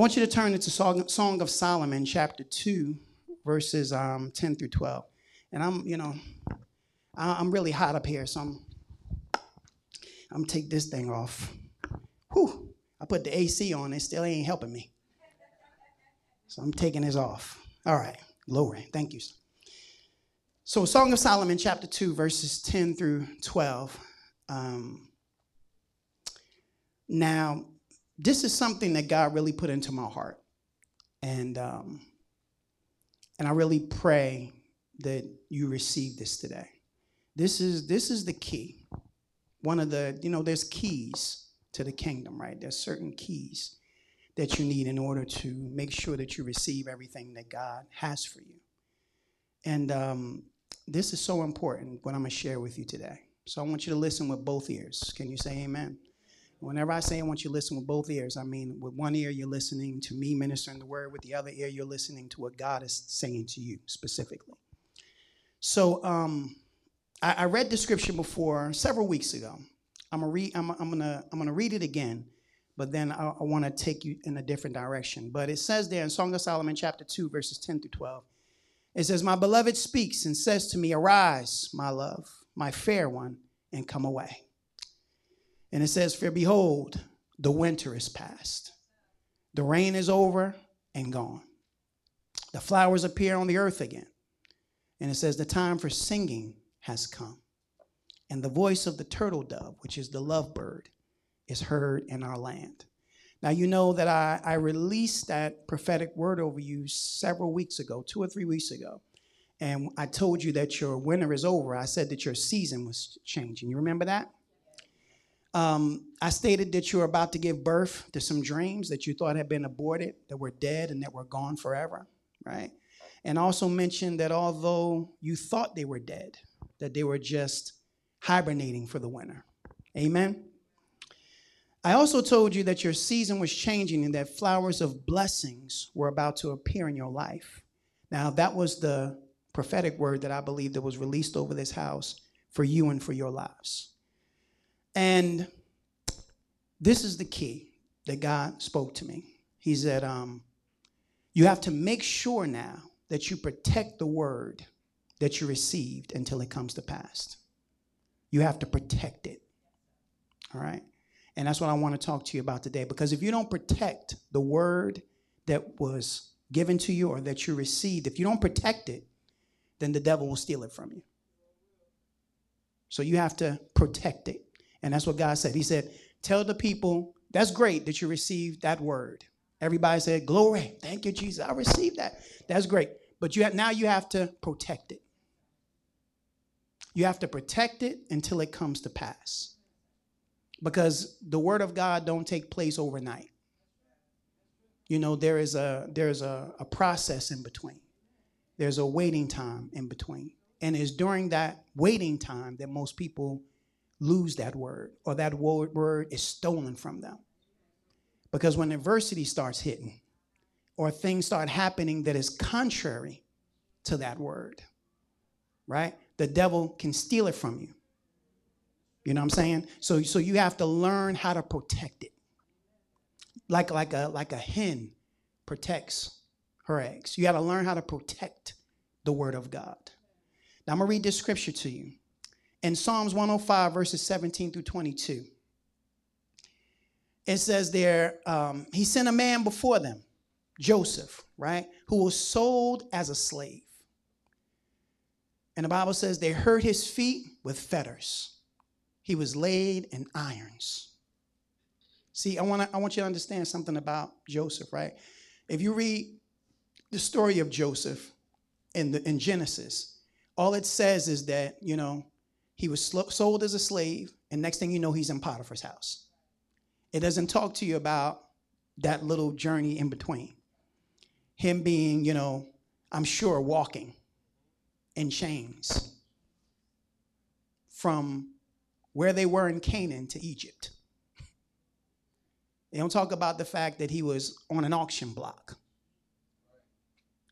I want you to turn into Song, of Solomon, chapter 2, verses um, 10 through 12. And I'm, you know, I'm really hot up here, so I'm, I'm take this thing off. Whew, I put the AC on, it still ain't helping me. So I'm taking this off. All right, glory. Thank you. So, Song of Solomon, chapter 2, verses 10 through 12. Um, now, this is something that God really put into my heart. And, um, and I really pray that you receive this today. This is, this is the key. One of the, you know, there's keys to the kingdom, right? There's certain keys that you need in order to make sure that you receive everything that God has for you. And um, this is so important, what I'm going to share with you today. So I want you to listen with both ears. Can you say amen? Whenever I say I want you to listen with both ears, I mean with one ear you're listening to me ministering the word, with the other ear you're listening to what God is saying to you specifically. So um, I, I read the scripture before several weeks ago. I'm gonna read. I'm, I'm gonna I'm gonna read it again, but then I, I want to take you in a different direction. But it says there in Song of Solomon, chapter two, verses ten through twelve. It says, "My beloved speaks and says to me, Arise, my love, my fair one, and come away." And it says, For behold, the winter is past, the rain is over and gone. The flowers appear on the earth again. And it says, The time for singing has come. And the voice of the turtle dove, which is the lovebird, is heard in our land. Now, you know that I, I released that prophetic word over you several weeks ago, two or three weeks ago. And I told you that your winter is over. I said that your season was changing. You remember that? Um, I stated that you were about to give birth to some dreams that you thought had been aborted, that were dead, and that were gone forever, right? And also mentioned that although you thought they were dead, that they were just hibernating for the winter. Amen. I also told you that your season was changing and that flowers of blessings were about to appear in your life. Now, that was the prophetic word that I believe that was released over this house for you and for your lives. And this is the key that God spoke to me. He said, um, You have to make sure now that you protect the word that you received until it comes to pass. You have to protect it. All right? And that's what I want to talk to you about today. Because if you don't protect the word that was given to you or that you received, if you don't protect it, then the devil will steal it from you. So you have to protect it. And that's what God said. He said, Tell the people, that's great that you received that word. Everybody said, Glory. Thank you, Jesus. I received that. That's great. But you have, now you have to protect it. You have to protect it until it comes to pass. Because the word of God don't take place overnight. You know, there is a there's a, a process in between. There's a waiting time in between. And it's during that waiting time that most people lose that word or that word, is stolen from them. Because when adversity starts hitting or things start happening that is contrary to that word, right? The devil can steal it from you. You know what I'm saying? So, so you have to learn how to protect it. Like, like, a, like a hen protects her eggs. You got to learn how to protect the word of God. Now, I'm going to read this scripture to you. In Psalms 105, verses 17 through 22, it says there, um, he sent a man before them, Joseph, right, who was sold as a slave. And the Bible says they hurt his feet with fetters. He was laid in irons. See, I want I want you to understand something about Joseph, right? If you read the story of Joseph in the in Genesis, all it says is that, you know, he was sold as a slave, and next thing you know, he's in Potiphar's house. It doesn't talk to you about that little journey in between. Him being, you know, I'm sure walking in chains from where they were in Canaan to Egypt. They don't talk about the fact that he was on an auction block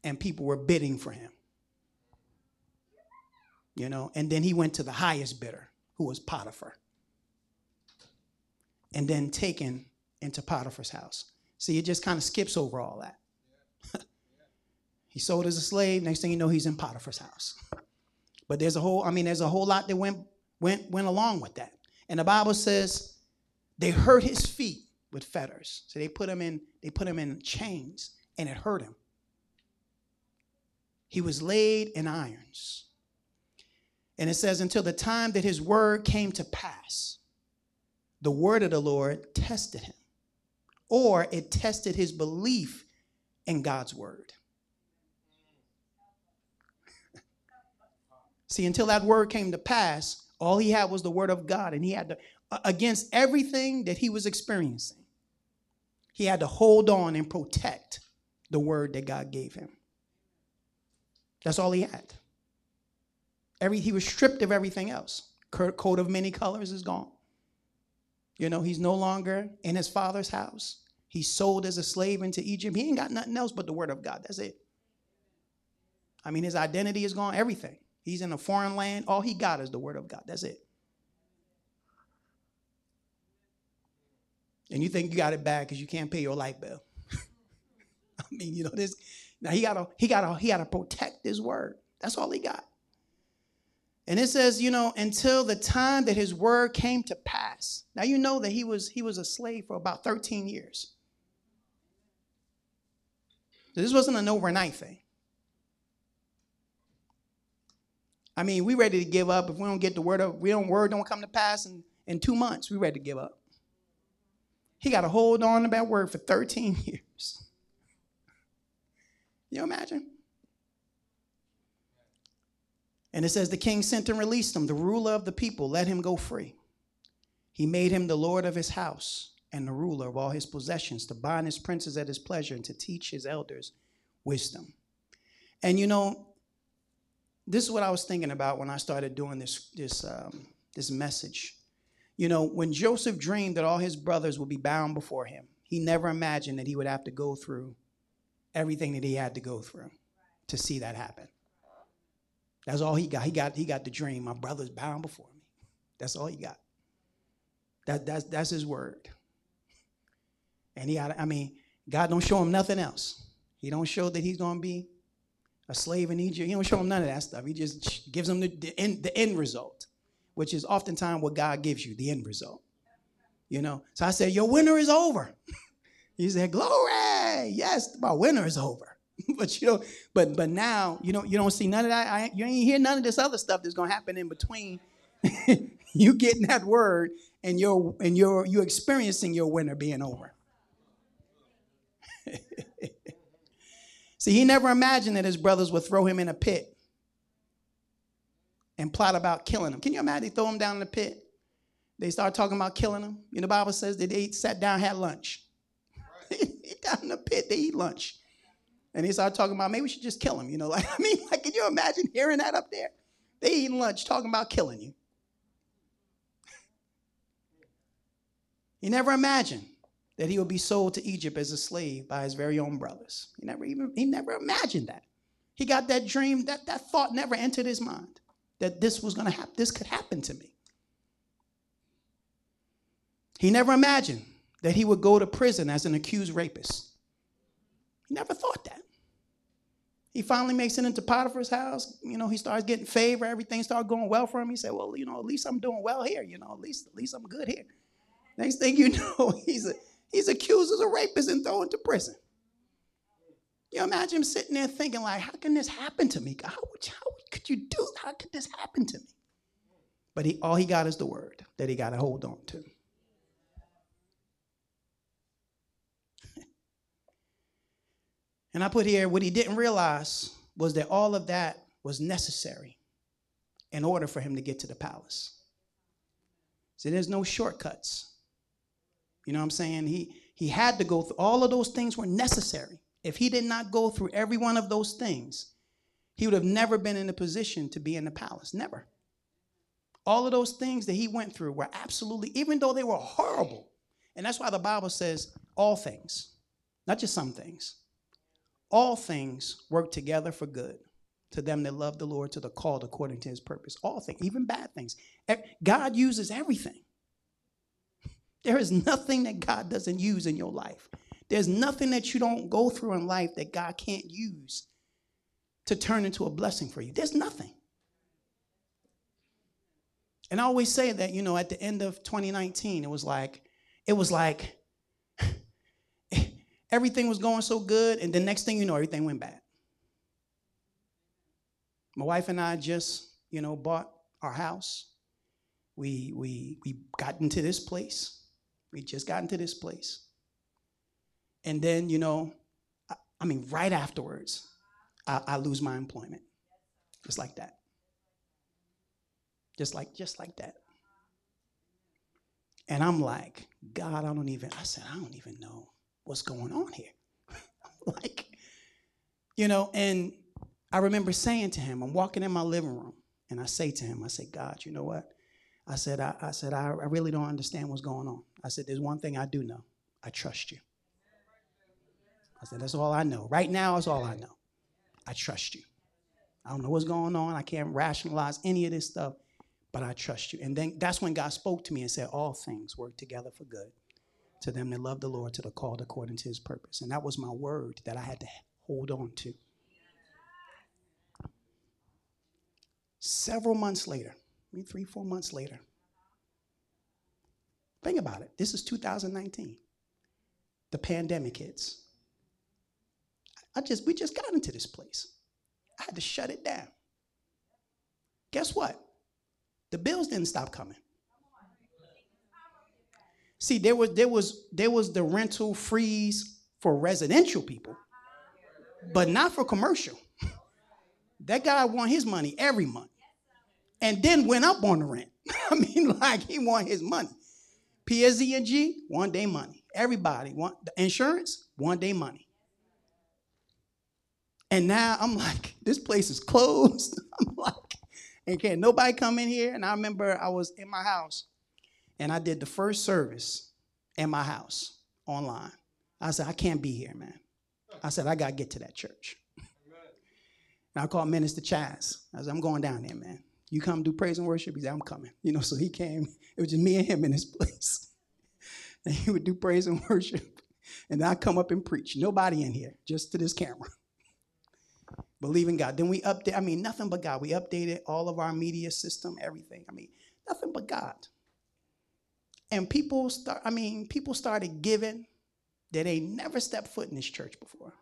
and people were bidding for him. You know, and then he went to the highest bidder, who was Potiphar, and then taken into Potiphar's house. See, it just kind of skips over all that. he sold as a slave. Next thing you know, he's in Potiphar's house. But there's a whole, I mean, there's a whole lot that went went went along with that. And the Bible says they hurt his feet with fetters. So they put him in, they put him in chains, and it hurt him. He was laid in irons. And it says, until the time that his word came to pass, the word of the Lord tested him, or it tested his belief in God's word. See, until that word came to pass, all he had was the word of God, and he had to, against everything that he was experiencing, he had to hold on and protect the word that God gave him. That's all he had. Every, he was stripped of everything else. Coat of many colors is gone. You know, he's no longer in his father's house. He's sold as a slave into Egypt. He ain't got nothing else but the word of God. That's it. I mean, his identity is gone, everything. He's in a foreign land. All he got is the word of God. That's it. And you think you got it bad because you can't pay your light bill. I mean, you know, this now he gotta he gotta he gotta protect his word. That's all he got. And it says, you know, until the time that his word came to pass. Now you know that he was he was a slave for about 13 years. So this wasn't an overnight thing. I mean, we ready to give up if we don't get the word of we don't word don't come to pass in, in two months. We ready to give up. He got to hold on to that word for 13 years. You imagine? And it says, The king sent and released him, the ruler of the people, let him go free. He made him the lord of his house and the ruler of all his possessions, to bind his princes at his pleasure and to teach his elders wisdom. And you know, this is what I was thinking about when I started doing this, this, um, this message. You know, when Joseph dreamed that all his brothers would be bound before him, he never imagined that he would have to go through everything that he had to go through to see that happen. That's all he got. He got he got the dream. My brother's bound before me. That's all he got. That that's that's his word. And he got, I mean, God don't show him nothing else. He don't show that he's gonna be a slave in Egypt. He don't show him none of that stuff. He just gives him the, the, end, the end result, which is oftentimes what God gives you, the end result. You know. So I said, Your winter is over. he said, Glory. Yes, my winter is over. but you know, but but now you know you don't see none of that. I, you ain't hear none of this other stuff that's gonna happen in between. you getting that word and your and your you experiencing your winter being over. see, he never imagined that his brothers would throw him in a pit and plot about killing him. Can you imagine they throw him down in the pit? They start talking about killing him. You know, the Bible says that they sat down, had lunch. down in the pit, they eat lunch. And he started talking about maybe we should just kill him. You know, like I mean, like can you imagine hearing that up there? They eating lunch talking about killing you. he never imagined that he would be sold to Egypt as a slave by his very own brothers. He never even he never imagined that. He got that dream, that, that thought never entered his mind that this was gonna happen, this could happen to me. He never imagined that he would go to prison as an accused rapist. He never thought that. He finally makes it into Potiphar's house. You know, he starts getting favor. Everything starts going well for him. He said, "Well, you know, at least I'm doing well here. You know, at least at least I'm good here." Next thing you know, he's a, he's accused as a rapist and thrown to prison. You imagine him sitting there thinking, like, how can this happen to me? How, how could you do? How could this happen to me? But he, all he got is the word that he got to hold on to. And I put here what he didn't realize was that all of that was necessary in order for him to get to the palace. See, there's no shortcuts. You know what I'm saying? He he had to go through all of those things were necessary. If he did not go through every one of those things, he would have never been in a position to be in the palace. Never. All of those things that he went through were absolutely, even though they were horrible. And that's why the Bible says all things, not just some things all things work together for good to them that love the Lord, to the called according to his purpose. All things, even bad things. God uses everything. There is nothing that God doesn't use in your life. There's nothing that you don't go through in life that God can't use to turn into a blessing for you. There's nothing. And I always say that, you know, at the end of 2019, it was like, it was like everything was going so good, and the next thing you know, everything went bad. My wife and I just, you know, bought our house. We we we got into this place. We just got into this place. And then, you know, I, I mean, right afterwards, I, I lose my employment. Just like that. Just like, just like that. And I'm like, God, I don't even, I said, I don't even know what's going on here. like, you know, and I remember saying to him, I'm walking in my living room, and I say to him, I say, God, you know what? I said, I, I said, I, I really don't understand what's going on. I said, there's one thing I do know. I trust you. I said, that's all I know. Right now, that's all I know. I trust you. I don't know what's going on. I can't rationalize any of this stuff, but I trust you. And then that's when God spoke to me and said, All things work together for good to them that love the Lord, to the called according to his purpose. And that was my word that I had to hold on to. Several months later, maybe three, four months later, think about it. This is 2019. The pandemic hits. I just we just got into this place. I had to shut it down. Guess what? The bills didn't stop coming. See, there was there was there was the rental freeze for residential people, but not for commercial. That guy want his money every month. And then went up on the rent. I mean, like he want his money. PSG, one day money. Everybody want the insurance, one day money. And now I'm like, this place is closed. I'm like, and can't nobody come in here? And I remember I was in my house and I did the first service in my house online. I said, I can't be here, man. I said, I got to get to that church. And I called Minister Chaz. I said, I'm going down there, man. You come do praise and worship? He said, I'm coming. You know, so he came. It was just me and him in this place. And he would do praise and worship. And I come up and preach. Nobody in here, just to this camera. Believe in God. Then we update, I mean, nothing but God. We updated all of our media system, everything. I mean, nothing but God. And people start, I mean, people started giving that they never stepped foot in this church before.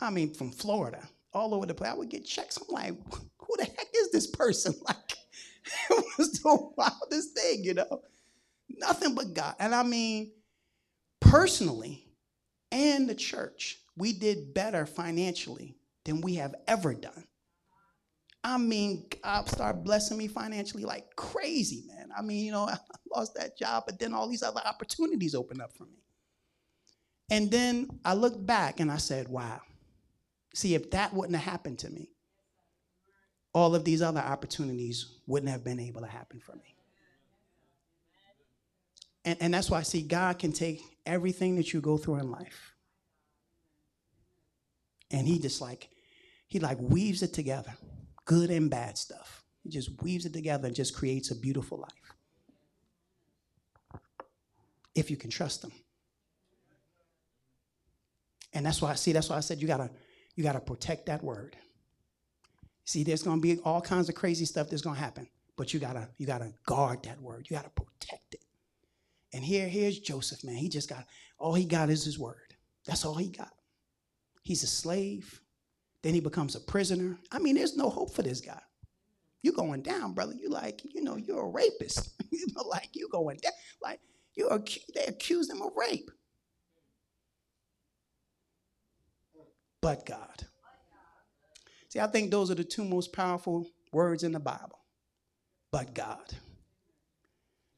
I mean, from Florida, all over the place. I would get checks. I'm like, who the heck is this person? Like, it was the wildest thing, you know. Nothing but God. And I mean, personally, and the church, we did better financially than we have ever done. I mean, God started blessing me financially like crazy, man. I mean, you know, I lost that job, but then all these other opportunities opened up for me. And then I looked back and I said, wow. See, if that wouldn't have happened to me, all of these other opportunities wouldn't have been able to happen for me. And, and that's why I see God can take everything that you go through in life and he just like he like weaves it together good and bad stuff. He just weaves it together and just creates a beautiful life. If you can trust him. And that's why i see that's why i said you gotta you gotta protect that word. See there's gonna be all kinds of crazy stuff that's gonna happen but you gotta you gotta guard that word. You gotta protect it. And here here's joseph man. He just got all he got is his word. That's all he got. He's a slave. Then he becomes a prisoner. I mean, there's no hope for this guy. You're going down, brother. You like, you know, you're a rapist. you know, like you going down. Like you accused, they accuse him of rape. But God. See, I think those are the two most powerful words in the Bible. But God.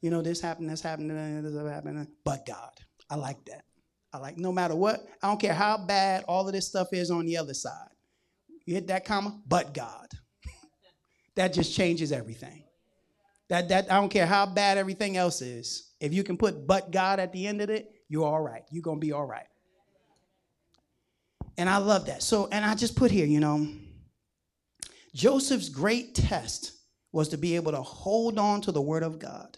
You know, this happened, this happened, this happened, but God. I like that. I like no matter what, I don't care how bad all of this stuff is on the other side. You hit that comma, but God. that just changes everything. That that I don't care how bad everything else is. If you can put but God at the end of it, you're all right. You're gonna be all right. And I love that. So, and I just put here, you know, Joseph's great test was to be able to hold on to the word of God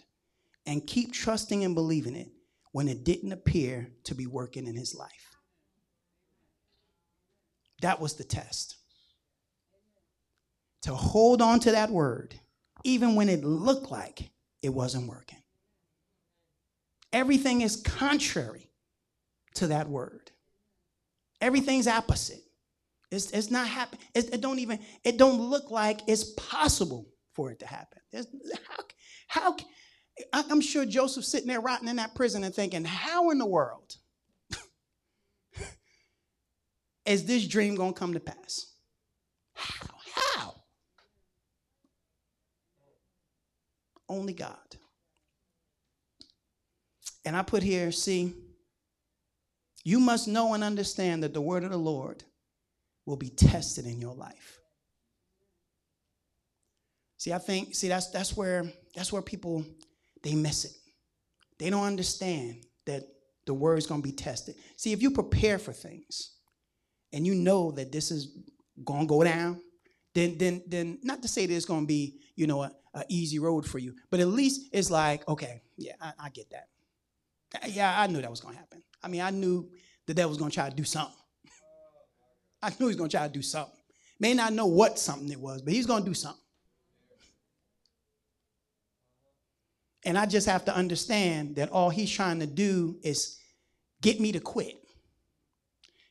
and keep trusting and believing it when it didn't appear to be working in his life. That was the test. To hold on to that word, even when it looked like it wasn't working. Everything is contrary to that word. Everything's opposite. It's, it's not happen. It, don't even. It don't look like it's possible for it to happen. It's, how? How? I'm sure Joseph's sitting there rotting in that prison and thinking, how in the world is this dream to come to pass? How? How? Only God. And I put here, see, you must know and understand that the word of the Lord will be tested in your life. See, I think, see, that's that's where that's where people they miss it. They don't understand that the word is going to be tested. See, if you prepare for things and you know that this is going to go down, then then then not to say that it's going to be you know a, a, easy road for you, but at least it's like okay, yeah, I, I get that. Uh, yeah, I knew that was going to happen. I mean, I knew the devil was going to try to do something. I knew he was going to try to do something. May not know what something it was, but he's going to do something. And I just have to understand that all he's trying to do is get me to quit.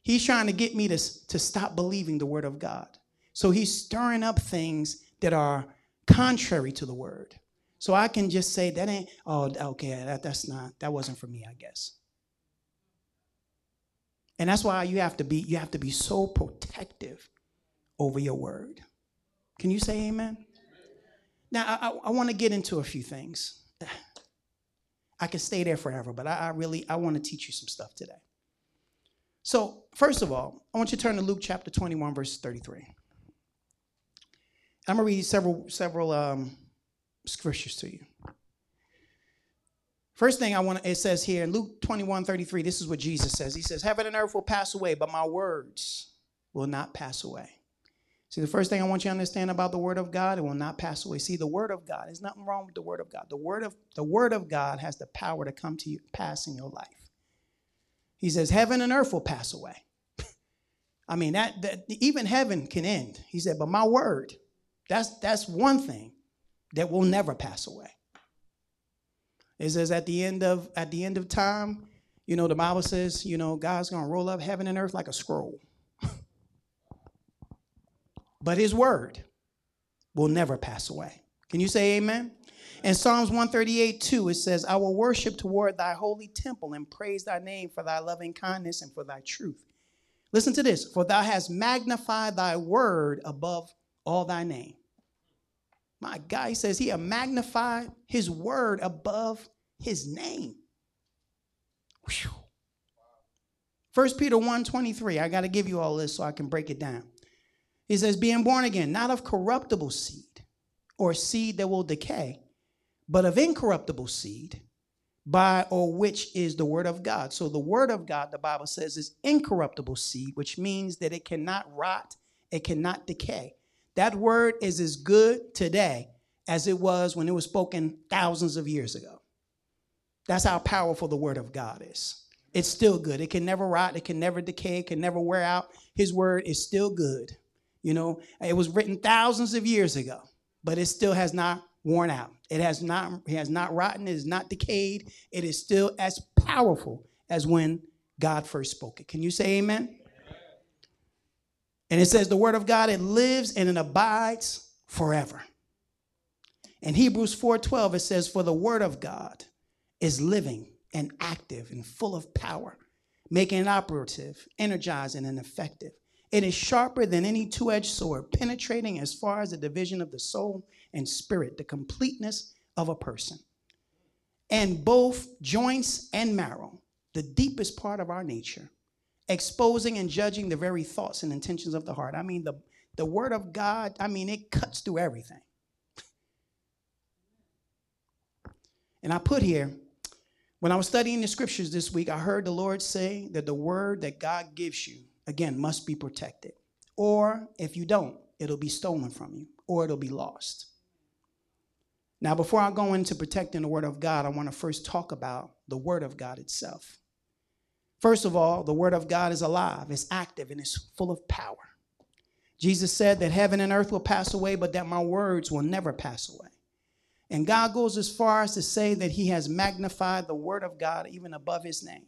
He's trying to get me to, to stop believing the word of God. So he's stirring up things that are contrary to the word. So I can just say, that ain't, oh, okay, that, that's not, that wasn't for me, I guess. And that's why you have to be, you have to be so protective over your word. Can you say amen? Now, I, I want to get into a few things. I could stay there forever, but I, I really I want to teach you some stuff today. So, first of all, I want you to turn to Luke chapter 21, verse 33. I'm gonna read several several um, scriptures to you. First thing I want to, it says here in Luke 21, 33, this is what Jesus says. He says, Heaven and earth will pass away, but my words will not pass away. See, the first thing I want you to understand about the Word of God, it will not pass away. See, the Word of God, there's nothing wrong with the Word of God. The Word of the Word of God has the power to come to you, pass in your life. He says, Heaven and earth will pass away. I mean, that, that even heaven can end. He said, but my word, that's that's one thing that will never pass away. It says at the end of at the end of time, you know, the Bible says, you know, God's gonna roll up heaven and earth like a scroll but his word will never pass away. Can you say amen? In Psalms 138 2, it says, I will worship toward thy holy temple and praise thy name for thy loving kindness and for thy truth. Listen to this for thou hast magnified thy word above all thy name. My God, he says he magnified his word above his name. Whew. 1 Peter 1 23, I got to give you all this so I can break it down. He says, being born again, not of corruptible seed or seed that will decay, but of incorruptible seed, by or which is the word of God. So the word of God, the Bible says, is incorruptible seed, which means that it cannot rot, it cannot decay. That word is as good today as it was when it was spoken thousands of years ago. That's how powerful the word of God is. It's still good. It can never rot, it can never decay, it can never wear out. His word is still good. You know, it was written thousands of years ago, but it still has not worn out. It has not, it has not rotten, it is not decayed. It is still as powerful as when God first spoke it. Can you say amen? And it says the word of God, it lives and it abides forever. In Hebrews 4:12, it says, For the word of God is living and active and full of power, making it operative, energizing, and effective. It is sharper than any two edged sword, penetrating as far as the division of the soul and spirit, the completeness of a person. And both joints and marrow, the deepest part of our nature, exposing and judging the very thoughts and intentions of the heart. I mean, the, the word of God, I mean, it cuts through everything. And I put here, when I was studying the scriptures this week, I heard the Lord say that the word that God gives you again, must be protected. Or if you don't, it'll be stolen from you or it'll be lost. Now, before I go into protecting the Word of God, I want to first talk about the Word of God itself. First of all, the Word of God is alive, it's active, and it's full of power. Jesus said that heaven and earth will pass away, but that my words will never pass away. And God goes as far as to say that He has magnified the Word of God even above His name.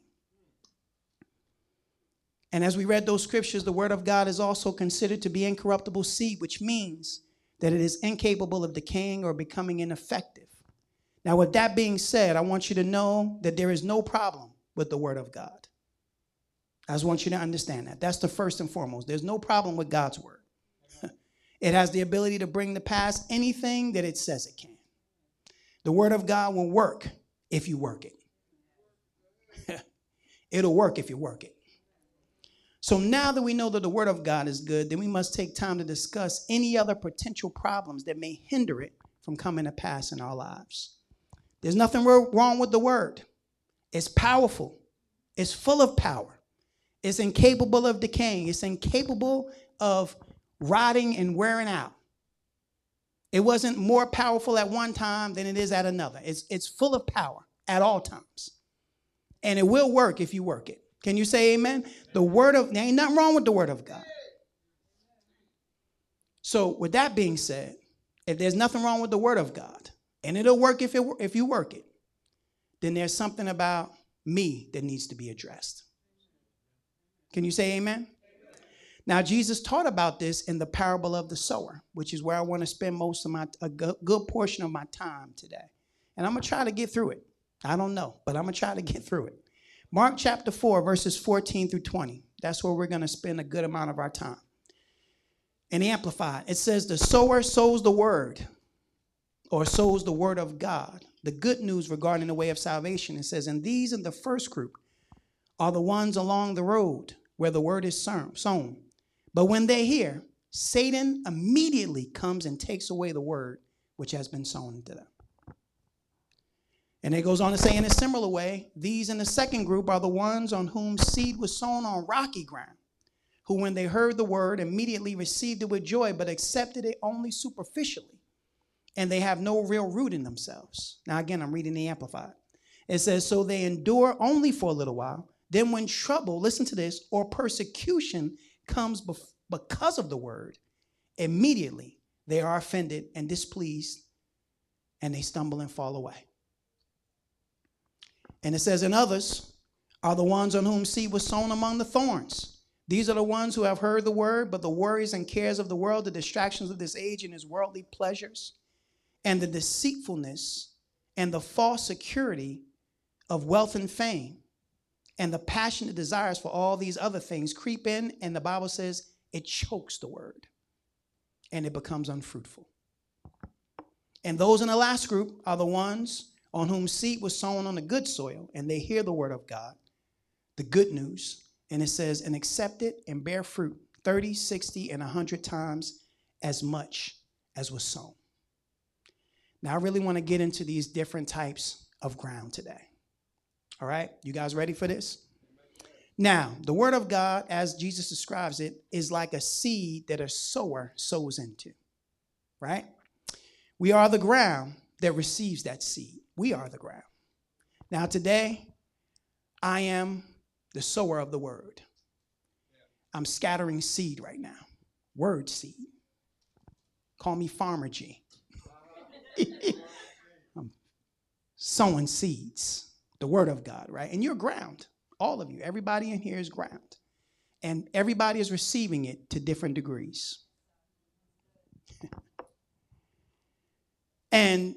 And as we read those scriptures, the Word of God is also considered to be incorruptible seed, which means that it is incapable of decaying or becoming ineffective. Now, with that being said, I want you to know that there is no problem with the Word of God. I just want you to understand that. That's the first and foremost. There's no problem with God's Word. it has the ability to bring to pass anything that it says it can. The Word of God will work if you work it. It'll work if you work it. So now that we know that the Word of God is good, then we must take time to discuss any other potential problems that may hinder it from coming to pass in our lives. There's nothing wrong with the Word, it's powerful, it's full of power, it's incapable of decaying, it's incapable of rotting and wearing out. It wasn't more powerful at one time than it is at another. It's, it's full of power at all times. And it will work if you work it. Can you say amen? The word of, there ain't nothing wrong with the word of God. So, with that being said, if there's nothing wrong with the word of God, and it'll work if, it, if you work it, then there's something about me that needs to be addressed. Can you say amen? Now, Jesus taught about this in the parable of the sower, which is where I want to spend most of my, a good portion of my time today. And I'm going to try to get through it. I don't know, but I'm going to try to get through it. Mark chapter 4, verses 14 through 20. That's where we're going to spend a good amount of our time. And Amplified, it says, The sower sows the word, or sows the word of God, the good news regarding the way of salvation. It says, And these in the first group are the ones along the road where the word is sown. But when they hear, Satan immediately comes and takes away the word which has been sown into them. And it goes on to say, in a similar way, these in the second group are the ones on whom seed was sown on rocky ground, who, when they heard the word, immediately received it with joy, but accepted it only superficially. And they have no real root in themselves. Now, again, I'm reading the Amplified. It says, So they endure only for a little while. Then, when trouble, listen to this, or persecution comes because of the word, immediately they are offended and displeased, and they stumble and fall away. And it says, And others are the ones on whom seed was sown among the thorns. These are the ones who have heard the word, but the worries and cares of the world, the distractions of this age and its worldly pleasures, and the deceitfulness and the false security of wealth and fame, and the passionate desires for all these other things creep in, and the Bible says it chokes the word and it becomes unfruitful. And those in the last group are the ones on whom seed was sown on the good soil, and they hear the word of God, the good news, and it says, and accept it and bear fruit 30, 60, and 100 times as much as was sown. Now, I really want to get into these different types of ground today. All right, you guys ready for this? Now, the word of God, as Jesus describes it, is like a seed that a sower sows into, right? We are the ground that receives that seed. We are the ground. Now, today, I am the sower of the word. I'm scattering seed right now, word seed. Call me Farmer G. I'm sowing seeds, the word of God, right? And you're ground, all of you. Everybody in here is ground. And everybody is receiving it to different degrees. and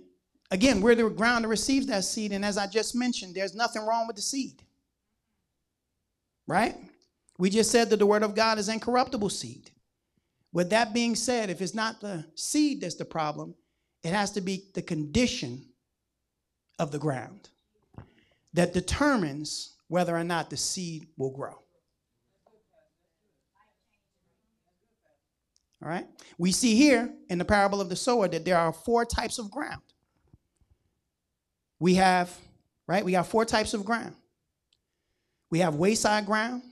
Again, we're the ground that receives that seed. And as I just mentioned, there's nothing wrong with the seed. Right? We just said that the word of God is incorruptible seed. With that being said, if it's not the seed that's the problem, it has to be the condition of the ground that determines whether or not the seed will grow. All right? We see here in the parable of the sower that there are four types of ground we have, right? We have four types of ground. We have wayside ground,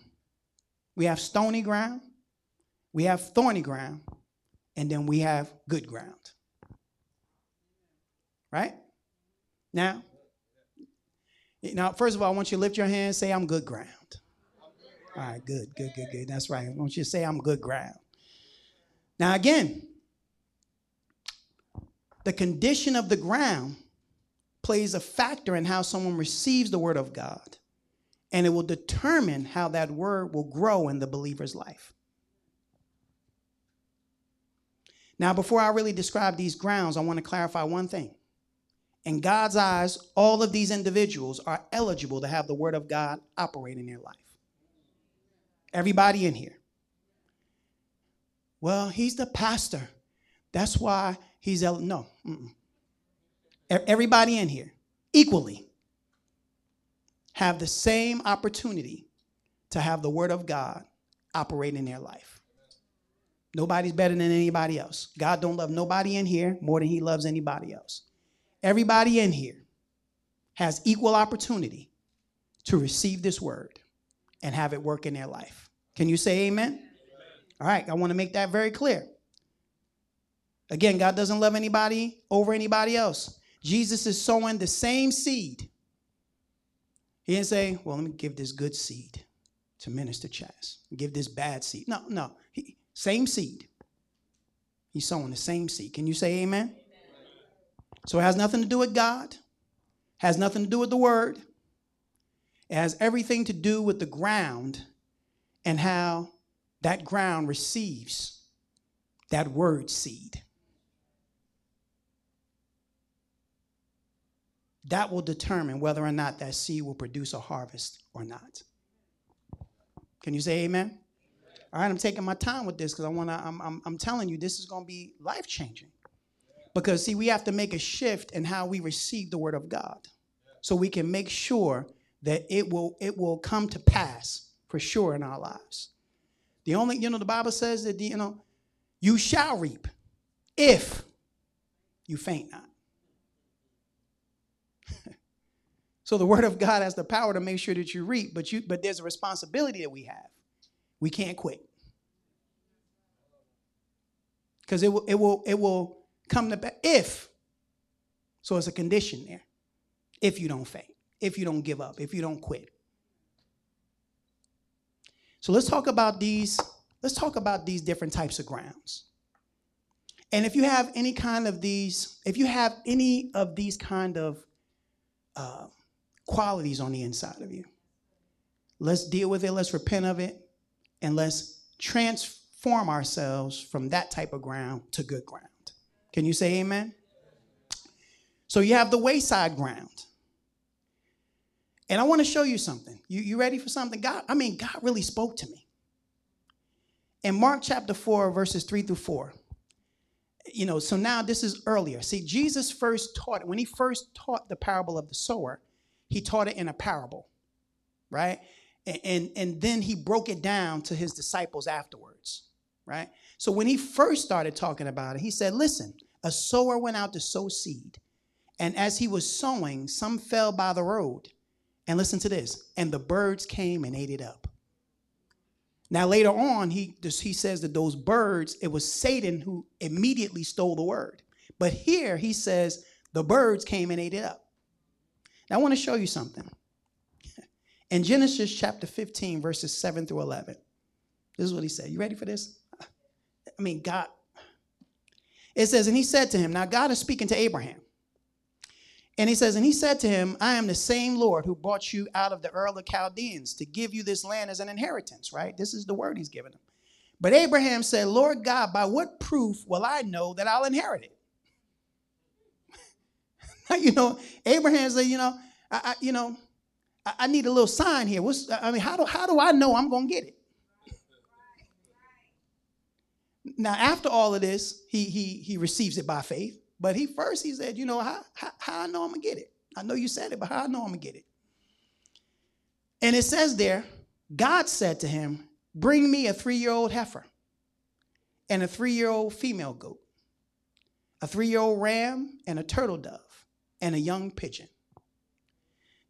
we have stony ground, we have thorny ground, and then we have good ground. right? Now, now, first of all, I want you to lift your hand say, I'm good ground. All right, good, good, good, good. That's right. I want you to say, I'm good ground. Now, again, the condition of the ground plays a factor in how someone receives the word of God, and it will determine how that word will grow in the believer's life. Now, before I really describe these grounds, I want to clarify one thing. In God's eyes, all of these individuals are eligible to have the word of God operate in their life. Everybody in here. Well, he's the pastor. That's why he's el- no. Mm-mm. Everybody in here equally have the same opportunity to have the word of God operate in their life. Nobody's better than anybody else. God don't love nobody in here more than he loves anybody else. Everybody in here has equal opportunity to receive this word and have it work in their life. Can you say amen? amen. All right, I want to make that very clear. Again, God doesn't love anybody over anybody else. Jesus is sowing the same seed. He didn't say, well, let me give this good seed to Minister Chaz. Give this bad seed. No, no. He, same seed. He's sowing the same seed. Can you say amen? Amen? So it has nothing to do with God, has nothing to do with the word. It has everything to do with the ground and how that ground receives that word seed. That will determine whether or not that seed will produce a harvest or not. Can you say amen? All right, I'm taking my time with this because I want to, I'm, I'm, I'm telling you, this is going to be life changing. Because, see, we have to make a shift in how we receive the word of God so we can make sure that it will, it will come to pass for sure in our lives. The only, you know, the Bible says that, you know, you shall reap if you faint not. so the word of God has the power to make sure that you reap, but you but there's a responsibility that we have. We can't quit. Because it will it will it will come to if. So it's a condition there. If you don't faint, if you don't give up, if you don't quit. So let's talk about these, let's talk about these different types of grounds. And if you have any kind of these, if you have any of these kind of uh, qualities on the inside of you, let's deal with it, let's repent of it, and let's transform ourselves from that type of ground to good ground. Can you say amen? So you have the wayside ground. And I want to show you something. You, you ready for something? God, I mean, God really spoke to me. In Mark chapter 4, verses 3 through 4, you know, so now this is earlier. See, Jesus first taught. When he first taught the parable of the sower, he taught it in a parable, right? And, and, and then he broke it down to his disciples afterwards, right? So when he first started talking about it, he said, Listen, a sower went out to sow seed. And as he was sowing, some fell by the road and listen to this. And the birds came and ate it up. Now, later on, he, he says that those birds, it was Satan who immediately stole the word. But here he says the birds came and ate it up. Now, I want to show you something. In Genesis chapter 15, verses 7 through 11, this is what he said. You ready for this? I mean, God. It says, and he said to him, Now God is speaking to Abraham. And he says, And he said to him, I am the same Lord who brought you out of the Ur of Chaldeans to give you this land as an inheritance, right? This is the word he's given him. But Abraham said, Lord God, by what proof will I know that I'll inherit it? you know, Abraham said, you know, I, I you know, I, I, need a little sign here. What's, I mean, how do, how do I know I'm going to get it? Now, after all of this, he, he, he receives it by faith. But he first he said, you know, how, how, how I know I'm gonna get it. I know you said it, but how I know I'm gonna get it. And it says there, God said to him, Bring me a three-year-old heifer and a three-year-old female goat, a three-year-old ram and a turtle dove, and a young pigeon.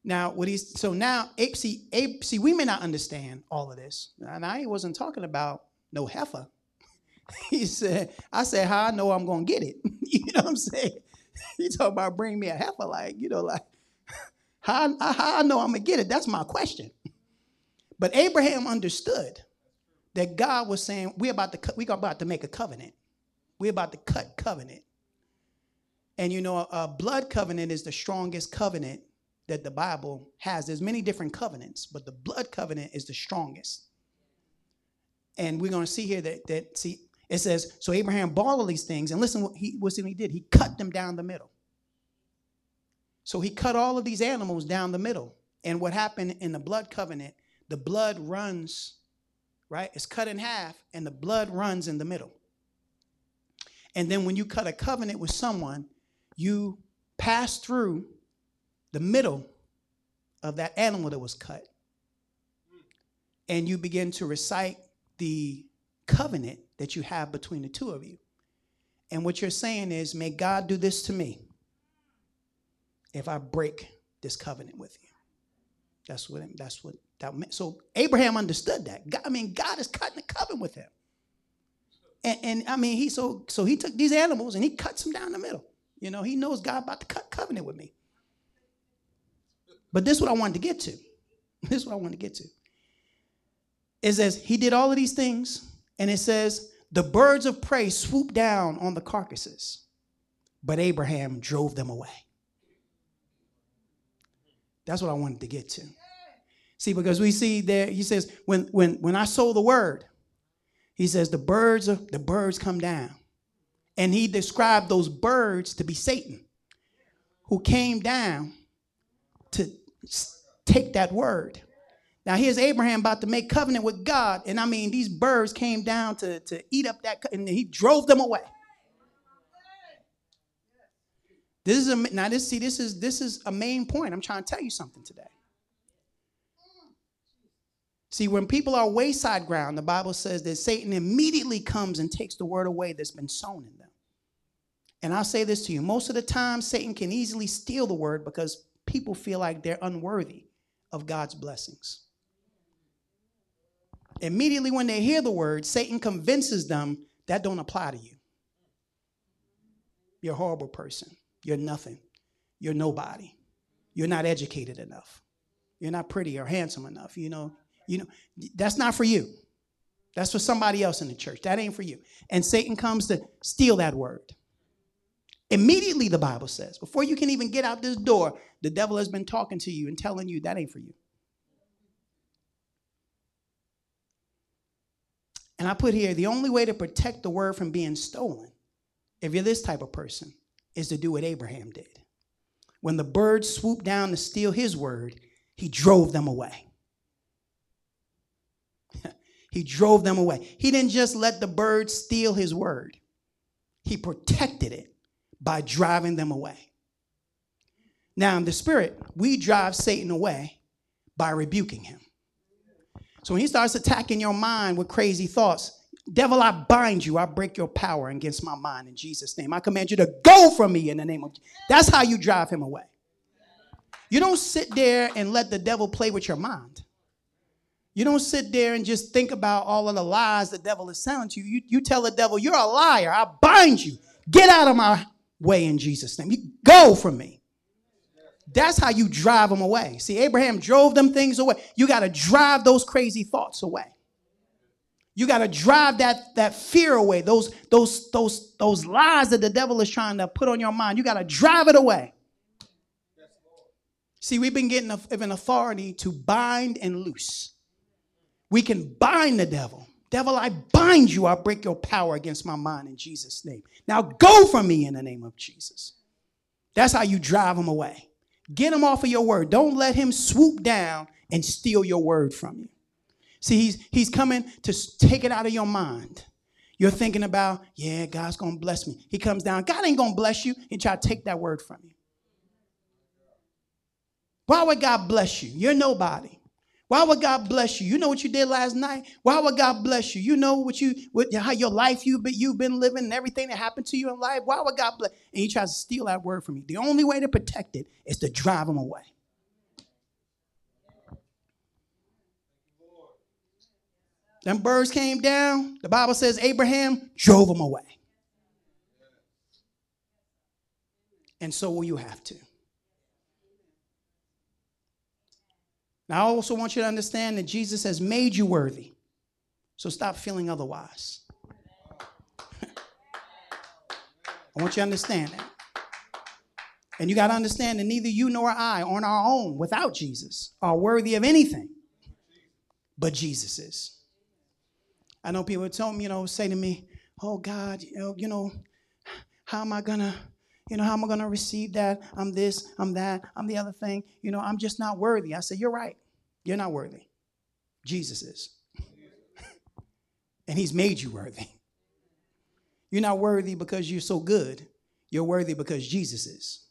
Now, what he's so now, see, see, we may not understand all of this. And I wasn't talking about no heifer. he said, I said, how I know I'm to get it. you know what I'm saying? he talking about bring me a heifer, like, you know, like, how, how I know I'm to get it? That's my question. But Abraham understood that God was saying, we're about to, cut, we about to make a covenant. We're about to cut covenant. And you know, a blood covenant is the strongest covenant that the Bible has. There's many different covenants, but the blood covenant is the strongest. And we're going to see here that, that see, it says, so Abraham bought all these things, and listen what he what he did. He cut them down the middle. So he cut all of these animals down the middle. And what happened in the blood covenant, the blood runs, right? It's cut in half, and the blood runs in the middle. And then when you cut a covenant with someone, you pass through the middle of that animal that was cut. And you begin to recite the covenant that you have between the two of you. And what you're saying is, may God do this to me if I break this covenant with you. That's what that's what that meant. So Abraham understood that. God, I mean, God is cutting the covenant with him. And, and I mean, he so so he took these animals and he cuts them down the middle. You know, he knows God about to cut covenant with me. But this is what I wanted to get to. This is what I wanted to get to. It says he did all of these things, and it says the birds of prey swooped down on the carcasses, but Abraham drove them away. That's what I wanted to get to. See, because we see there, he says, when when when I sow the word, he says the birds of the birds come down. And he described those birds to be Satan, who came down to take that word. Now here's Abraham about to make covenant with God, and I mean these birds came down to, to eat up that, and he drove them away. This is a now this see this is this is a main point. I'm trying to tell you something today. See, when people are wayside ground, the Bible says that Satan immediately comes and takes the word away that's been sown in them. And I'll say this to you most of the time, Satan can easily steal the word because people feel like they're unworthy of God's blessings. Immediately when they hear the word, Satan convinces them that don't apply to you. You're a horrible person. You're nothing. You're nobody. You're not educated enough. You're not pretty or handsome enough. You know, you know, that's not for you. That's for somebody else in the church. That ain't for you. And Satan comes to steal that word. Immediately, the Bible says, before you can even get out this door, the devil has been talking to you and telling you that ain't for you. And I put here the only way to protect the word from being stolen, if you're this type of person, is to do what Abraham did. When the birds swooped down to steal his word, he drove them away. he drove them away. He didn't just let the birds steal his word, he protected it by driving them away. Now, in the spirit, we drive Satan away by rebuking him. So when he starts attacking your mind with crazy thoughts, devil, I bind you. I break your power against my mind in Jesus' name. I command you to go from me in the name of Jesus. That's how you drive him away. You don't sit there and let the devil play with your mind. You don't sit there and just think about all of the lies the devil is telling to you. You, you tell the devil, You're a liar. I bind you. Get out of my way in Jesus' name. You go from me. That's how you drive them away. See, Abraham drove them things away. You got to drive those crazy thoughts away. You got to drive that, that fear away, those, those, those, those lies that the devil is trying to put on your mind. You got to drive it away. See, we've been getting an authority to bind and loose. We can bind the devil. Devil, I bind you. I break your power against my mind in Jesus' name. Now go from me in the name of Jesus. That's how you drive them away. Get him off of your word. Don't let him swoop down and steal your word from you. See, he's, he's coming to take it out of your mind. You're thinking about, yeah, God's going to bless me. He comes down. God ain't going to bless you. He try to take that word from you. Why would God bless you? You're nobody. Why would God bless you? You know what you did last night? Why would God bless you? You know what you what, how your life you've been, you've been living and everything that happened to you in life. Why would God bless? And he tries to steal that word from you. The only way to protect it is to drive him away. Them birds came down. The Bible says Abraham drove them away. and so will you have to. Now, I also want you to understand that Jesus has made you worthy. So stop feeling otherwise. I want you to understand that. And you got to understand that neither you nor I, on our own, without Jesus, are worthy of anything but Jesus is. I know people tell me, you know, say to me, "Oh God, you know, you know, how am I gonna, you know, how am I gonna receive that? I'm this, I'm that, I'm the other thing. You know, I'm just not worthy." I say, "You're right. You're not worthy. Jesus is, and He's made you worthy. You're not worthy because you're so good. You're worthy because Jesus is.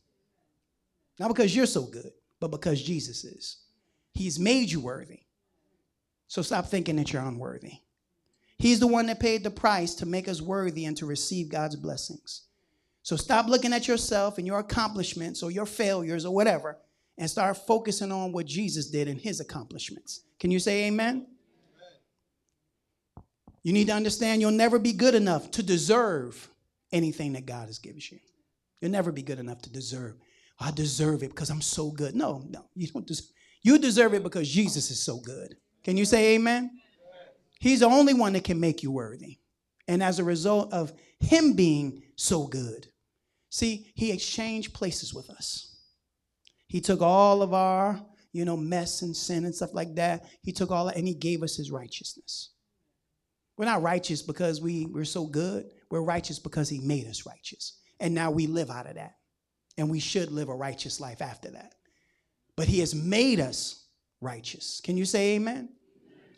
Not because you're so good, but because Jesus is. He's made you worthy. So stop thinking that you're unworthy." He's the one that paid the price to make us worthy and to receive God's blessings. So stop looking at yourself and your accomplishments or your failures or whatever and start focusing on what Jesus did and his accomplishments. Can you say amen? You need to understand you'll never be good enough to deserve anything that God has given you. You'll never be good enough to deserve. I deserve it because I'm so good. No, no, you don't deserve. You deserve it because Jesus is so good. Can you say amen? He's the only one that can make you worthy. And as a result of him being so good, see, he exchanged places with us. He took all of our, you know, mess and sin and stuff like that. He took all that and he gave us his righteousness. We're not righteous because we, we're so good. We're righteous because he made us righteous. And now we live out of that. And we should live a righteous life after that. But he has made us righteous. Can you say amen?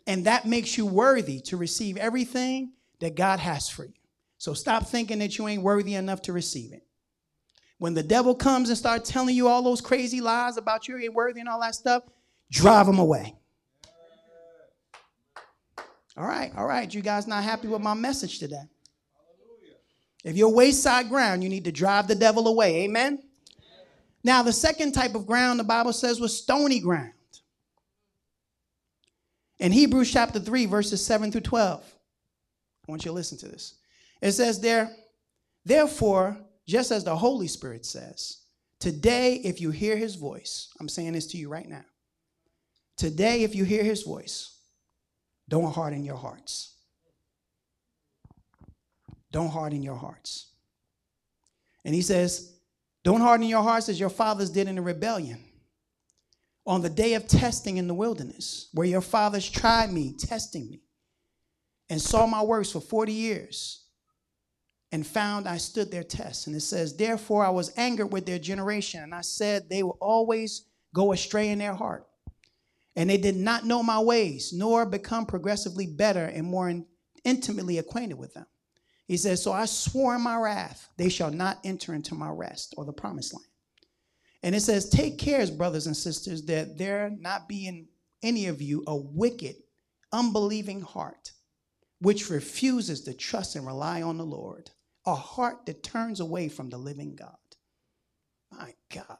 And that makes you worthy to receive everything that God has for you. So stop thinking that you ain't worthy enough to receive it. When the devil comes and starts telling you all those crazy lies about you ain't worthy and all that stuff, drive them away. All right, all right. You guys not happy with my message today? If you're wayside ground, you need to drive the devil away. Amen? Now, the second type of ground the Bible says was stony ground. In Hebrews chapter 3, verses 7 through 12, I want you to listen to this. It says there, therefore, just as the Holy Spirit says, today, if you hear his voice, I'm saying this to you right now. Today, if you hear his voice, don't harden your hearts. Don't harden your hearts. And he says, don't harden your hearts as your fathers did in the rebellion on the day of testing in the wilderness, where your fathers tried me, testing me, and saw my works for 40 years, and found I stood their test. And it says, Therefore I was angered with their generation, and I said, They will always go astray in their heart. And they did not know my ways, nor become progressively better and more in, intimately acquainted with them. He says, So I swore in my wrath, they shall not enter into my rest or the promised land. And it says, Take care, brothers and sisters, that there not be in any of you a wicked, unbelieving heart, which refuses to trust and rely on the Lord, a heart that turns away from the living God. My God.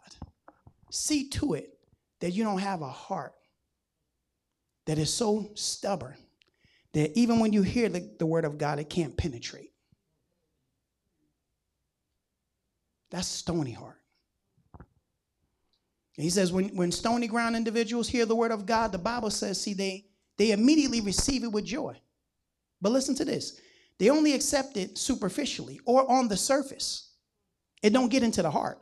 See to it that you don't have a heart that is so stubborn that even when you hear the, the word of God, it can't penetrate. That's stony heart. He says, when, when stony ground individuals hear the word of God, the Bible says, see, they, they immediately receive it with joy. But listen to this they only accept it superficially or on the surface, it don't get into the heart.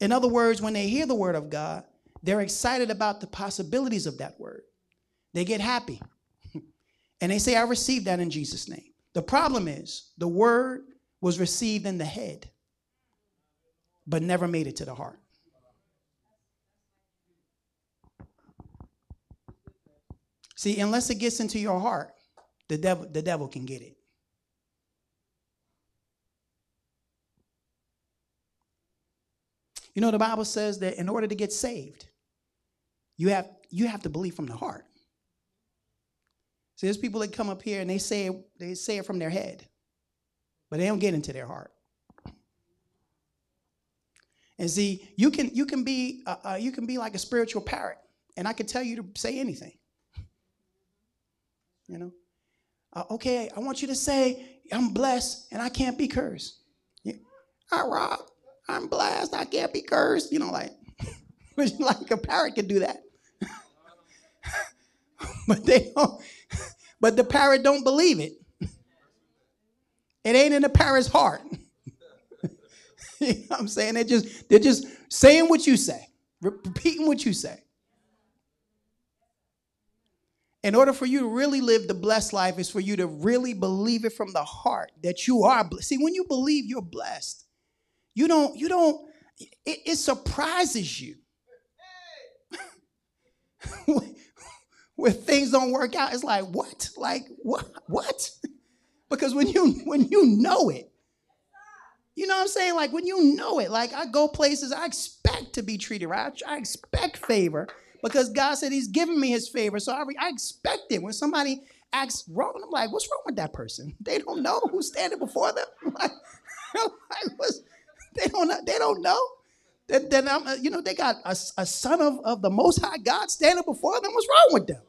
In other words, when they hear the word of God, they're excited about the possibilities of that word. They get happy. and they say, I received that in Jesus' name. The problem is, the word was received in the head but never made it to the heart. See, unless it gets into your heart, the devil, the devil can get it. You know, the Bible says that in order to get saved, you have, you have to believe from the heart. See, there's people that come up here and they say, it, they say it from their head, but they don't get into their heart. And see, you can you can be uh, uh, you can be like a spiritual parrot, and I can tell you to say anything. You know, uh, okay, I want you to say I'm blessed and I can't be cursed. I rob, I'm blessed, I can't be cursed. You know, like, like a parrot could do that. but they don't, but the parrot don't believe it. It ain't in the parrot's heart. you know what I'm saying? They're just, they're just saying what you say, repeating what you say. In order for you to really live the blessed life, is for you to really believe it from the heart that you are blessed. See, when you believe you're blessed, you don't, you don't, it, it surprises you. when things don't work out, it's like, what? Like, what? What? Because when you when you know it, you know what I'm saying? Like when you know it, like I go places, I expect to be treated right. I expect favor because God said He's giving me His favor. So I, I expect it. When somebody acts wrong, I'm like, what's wrong with that person? They don't know who's standing before them. like, they don't know. they don't know. I'm, uh, you know, they got a, a son of, of the Most High God standing before them. What's wrong with them?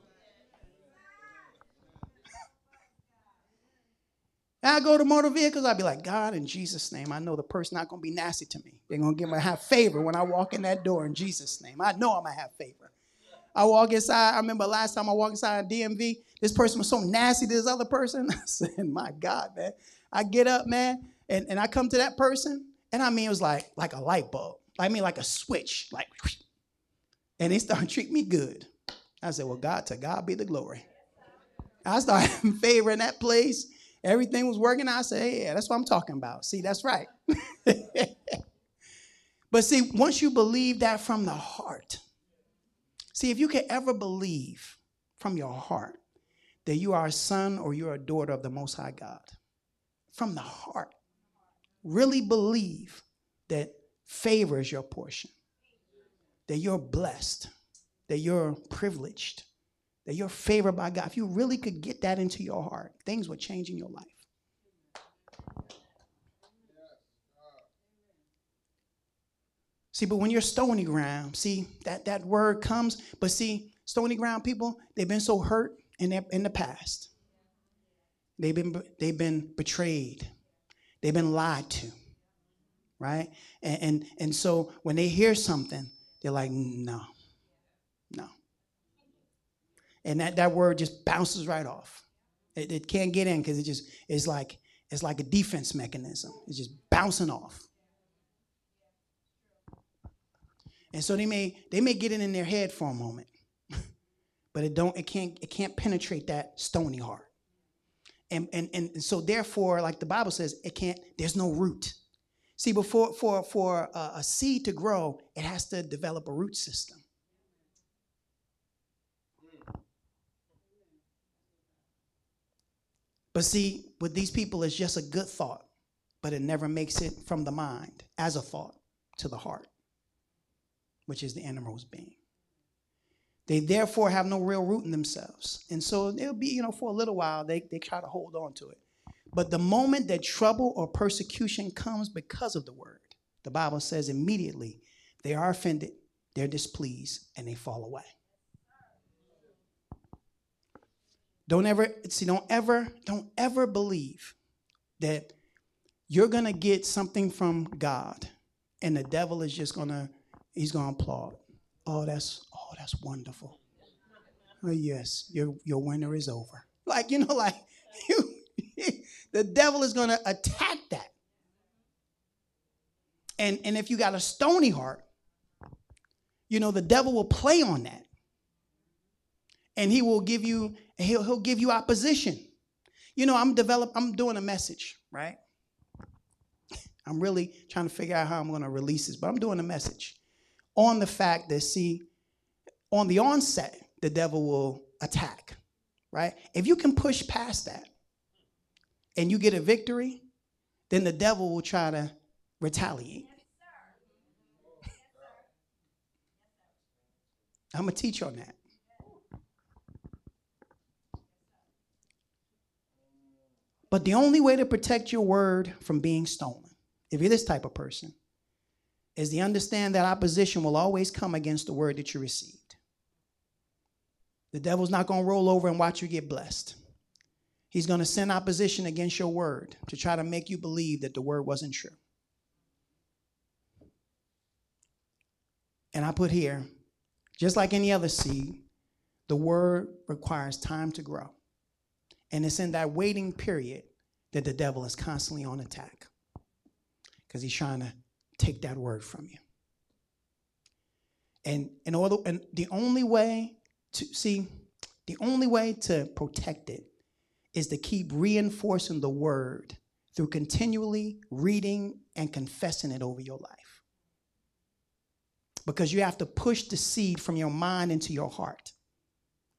I go to motor vehicles, I'd be like, God, in Jesus' name, I know the person not gonna be nasty to me. They're gonna give me have favor when I walk in that door in Jesus' name. I know I'm gonna have favor. I walk inside. I remember last time I walked inside a DMV, this person was so nasty to this other person. I said, My God, man. I get up, man, and, and I come to that person, and I mean, it was like, like a light bulb. I mean, like a switch, like, and they started treating me good. I said, Well, God, to God be the glory. I started favoring that place. Everything was working. I said, Yeah, that's what I'm talking about. See, that's right. but see, once you believe that from the heart, see, if you can ever believe from your heart that you are a son or you're a daughter of the Most High God, from the heart, really believe that favor is your portion, that you're blessed, that you're privileged, that you're favored by God, if you really could get that into your heart, things would change in your life. See, but when you're stony ground, see, that, that word comes, but see, stony ground people, they've been so hurt in, their, in the past. They've been, they've been betrayed. They've been lied to, right? And, and, and so when they hear something, they're like, no, no and that, that word just bounces right off. It, it can't get in because it just is like it's like a defense mechanism. It's just bouncing off. And so they may they may get it in their head for a moment, but it don't it can't it can't penetrate that stony heart. And, and and so therefore, like the Bible says, it can't. There's no root. See, before for for a, a seed to grow, it has to develop a root system. But see, with these people, it's just a good thought, but it never makes it from the mind as a thought to the heart, which is the innermost being. They therefore have no real root in themselves. And so they'll be, you know, for a little while, they, they try to hold on to it. But the moment that trouble or persecution comes because of the word, the Bible says immediately they are offended, they're displeased, and they fall away. Don't ever see, don't ever, don't ever believe that you're gonna get something from God and the devil is just gonna, he's gonna applaud. Oh, that's oh, that's wonderful. Oh, yes, your your winter is over. Like, you know, like you the devil is gonna attack that. And and if you got a stony heart, you know, the devil will play on that. And he will give you he'll, he'll give you opposition. You know, I'm develop, I'm doing a message, right? I'm really trying to figure out how I'm going to release this, but I'm doing a message on the fact that, see, on the onset, the devil will attack, right? If you can push past that and you get a victory, then the devil will try to retaliate. I'm going to teach on that. But the only way to protect your word from being stolen, if you're this type of person, is to understand that opposition will always come against the word that you received. The devil's not going to roll over and watch you get blessed. He's going to send opposition against your word to try to make you believe that the word wasn't true. And I put here, just like any other seed, the word requires time to grow. And it's in that waiting period that the devil is constantly on attack because he's trying to take that word from you. And in order, and the only way to see, the only way to protect it is to keep reinforcing the word through continually reading and confessing it over your life. Because you have to push the seed from your mind into your heart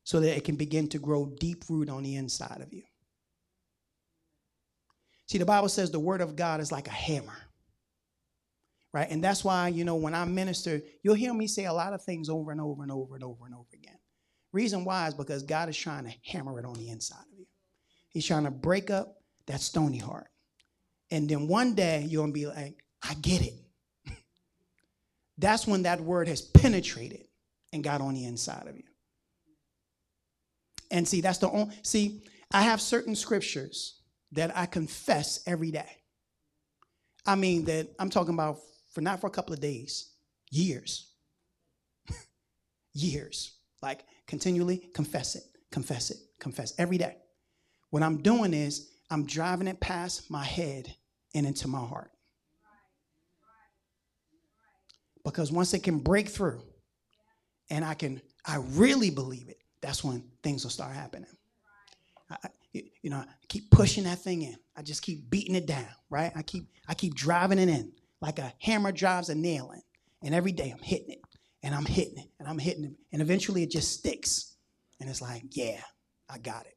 so that it can begin to grow deep root on the inside of you. See, the Bible says the word of God is like a hammer. Right? And that's why, you know, when I minister, you'll hear me say a lot of things over and over and over and over and over again. Reason why is because God is trying to hammer it on the inside of you. He's trying to break up that stony heart. And then one day you're going to be like, I get it. That's when that word has penetrated and got on the inside of you. And see, that's the only, see, I have certain scriptures that I confess every day. I mean, that I'm talking about for not for a couple of days, years. years. Like continually confess it, confess it, confess every day. What I'm doing is I'm driving it past my head and into my heart. Because once it can break through and I can, I really believe it, that's when things will start happening. I, you know, I keep pushing that thing in. I just keep beating it down, right? I keep, I keep driving it in like a hammer drives a nail in. And every day I'm hitting it and I'm hitting it and I'm hitting it. And eventually it just sticks. And it's like, yeah, I got it.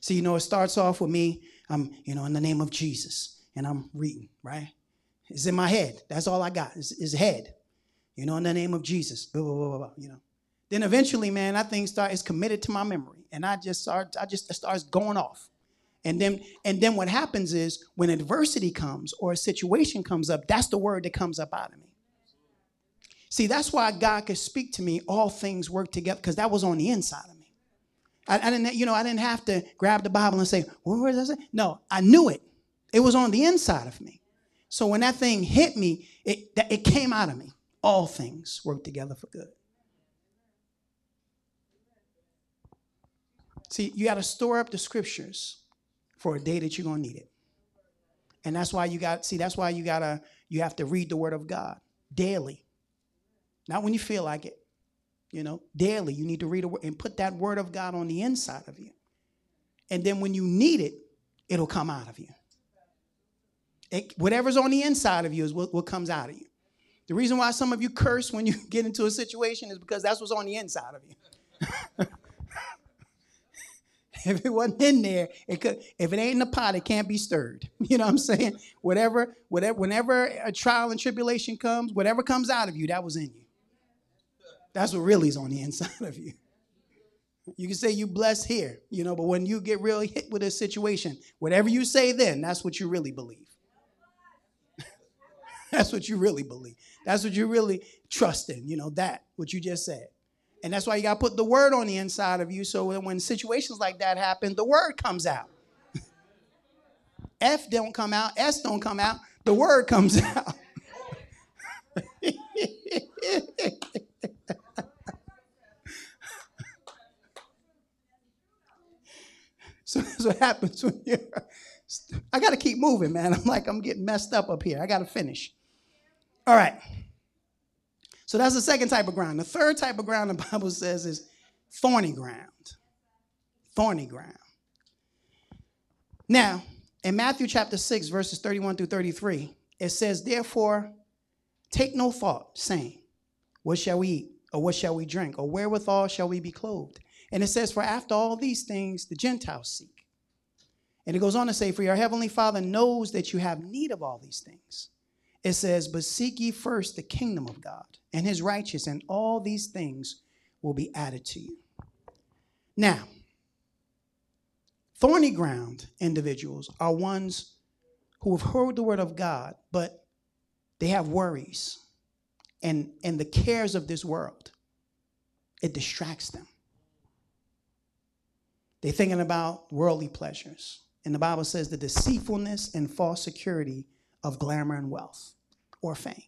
See, you know, it starts off with me, I'm, you know, in the name of Jesus, and I'm reading, right? It's in my head. That's all I got is, is head. You know, in the name of Jesus, blah, blah, blah, blah, you know. Then eventually, man, that thing start is committed to my memory. And I just start, I just it starts going off. And then and then what happens is when adversity comes or a situation comes up, that's the word that comes up out of me. See, that's why God could speak to me, all things work together, because that was on the inside of me. I, I, didn't, you know, I didn't have to grab the Bible and say, well, where does it? No, I knew it. It was on the inside of me. So when that thing hit me, it, it came out of me. All things work together for good. See, you got to store up the scriptures for a day that you're going to need it. And that's why you got, see, that's why you got to, you have to read the word of God daily. Not when you feel like it. You know, daily you need to read a word and put that word of God on the inside of you. And then when you need it, it'll come out of you. It, whatever's on the inside of you is what, what comes out of you. The reason why some of you curse when you get into a situation is because that's what's on the inside of you. if it wasn't in there, it could. If it ain't in the pot, it can't be stirred. You know what I'm saying? Whatever, whatever, whenever a trial and tribulation comes, whatever comes out of you, that was in you. That's what really is on the inside of you. You can say you blessed here, you know, but when you get really hit with a situation, whatever you say then, that's what you really believe. that's what you really believe. That's what you really trust in, you know, that, what you just said. And that's why you got to put the word on the inside of you so that when situations like that happen, the word comes out. F don't come out, S don't come out, the word comes out. So that's what happens when you're. I got to keep moving, man. I'm like, I'm getting messed up up here. I got to finish. All right. So that's the second type of ground. The third type of ground the Bible says is thorny ground. Thorny ground. Now, in Matthew chapter 6, verses 31 through 33, it says, Therefore, take no thought, saying, What shall we eat? Or what shall we drink? Or wherewithal shall we be clothed? And it says, For after all these things the Gentiles seek. And it goes on to say, For your heavenly Father knows that you have need of all these things. It says, But seek ye first the kingdom of God and his righteousness, and all these things will be added to you. Now, thorny ground individuals are ones who have heard the word of God, but they have worries and, and the cares of this world. It distracts them. They're thinking about worldly pleasures. And the Bible says the deceitfulness and false security of glamour and wealth. or fame.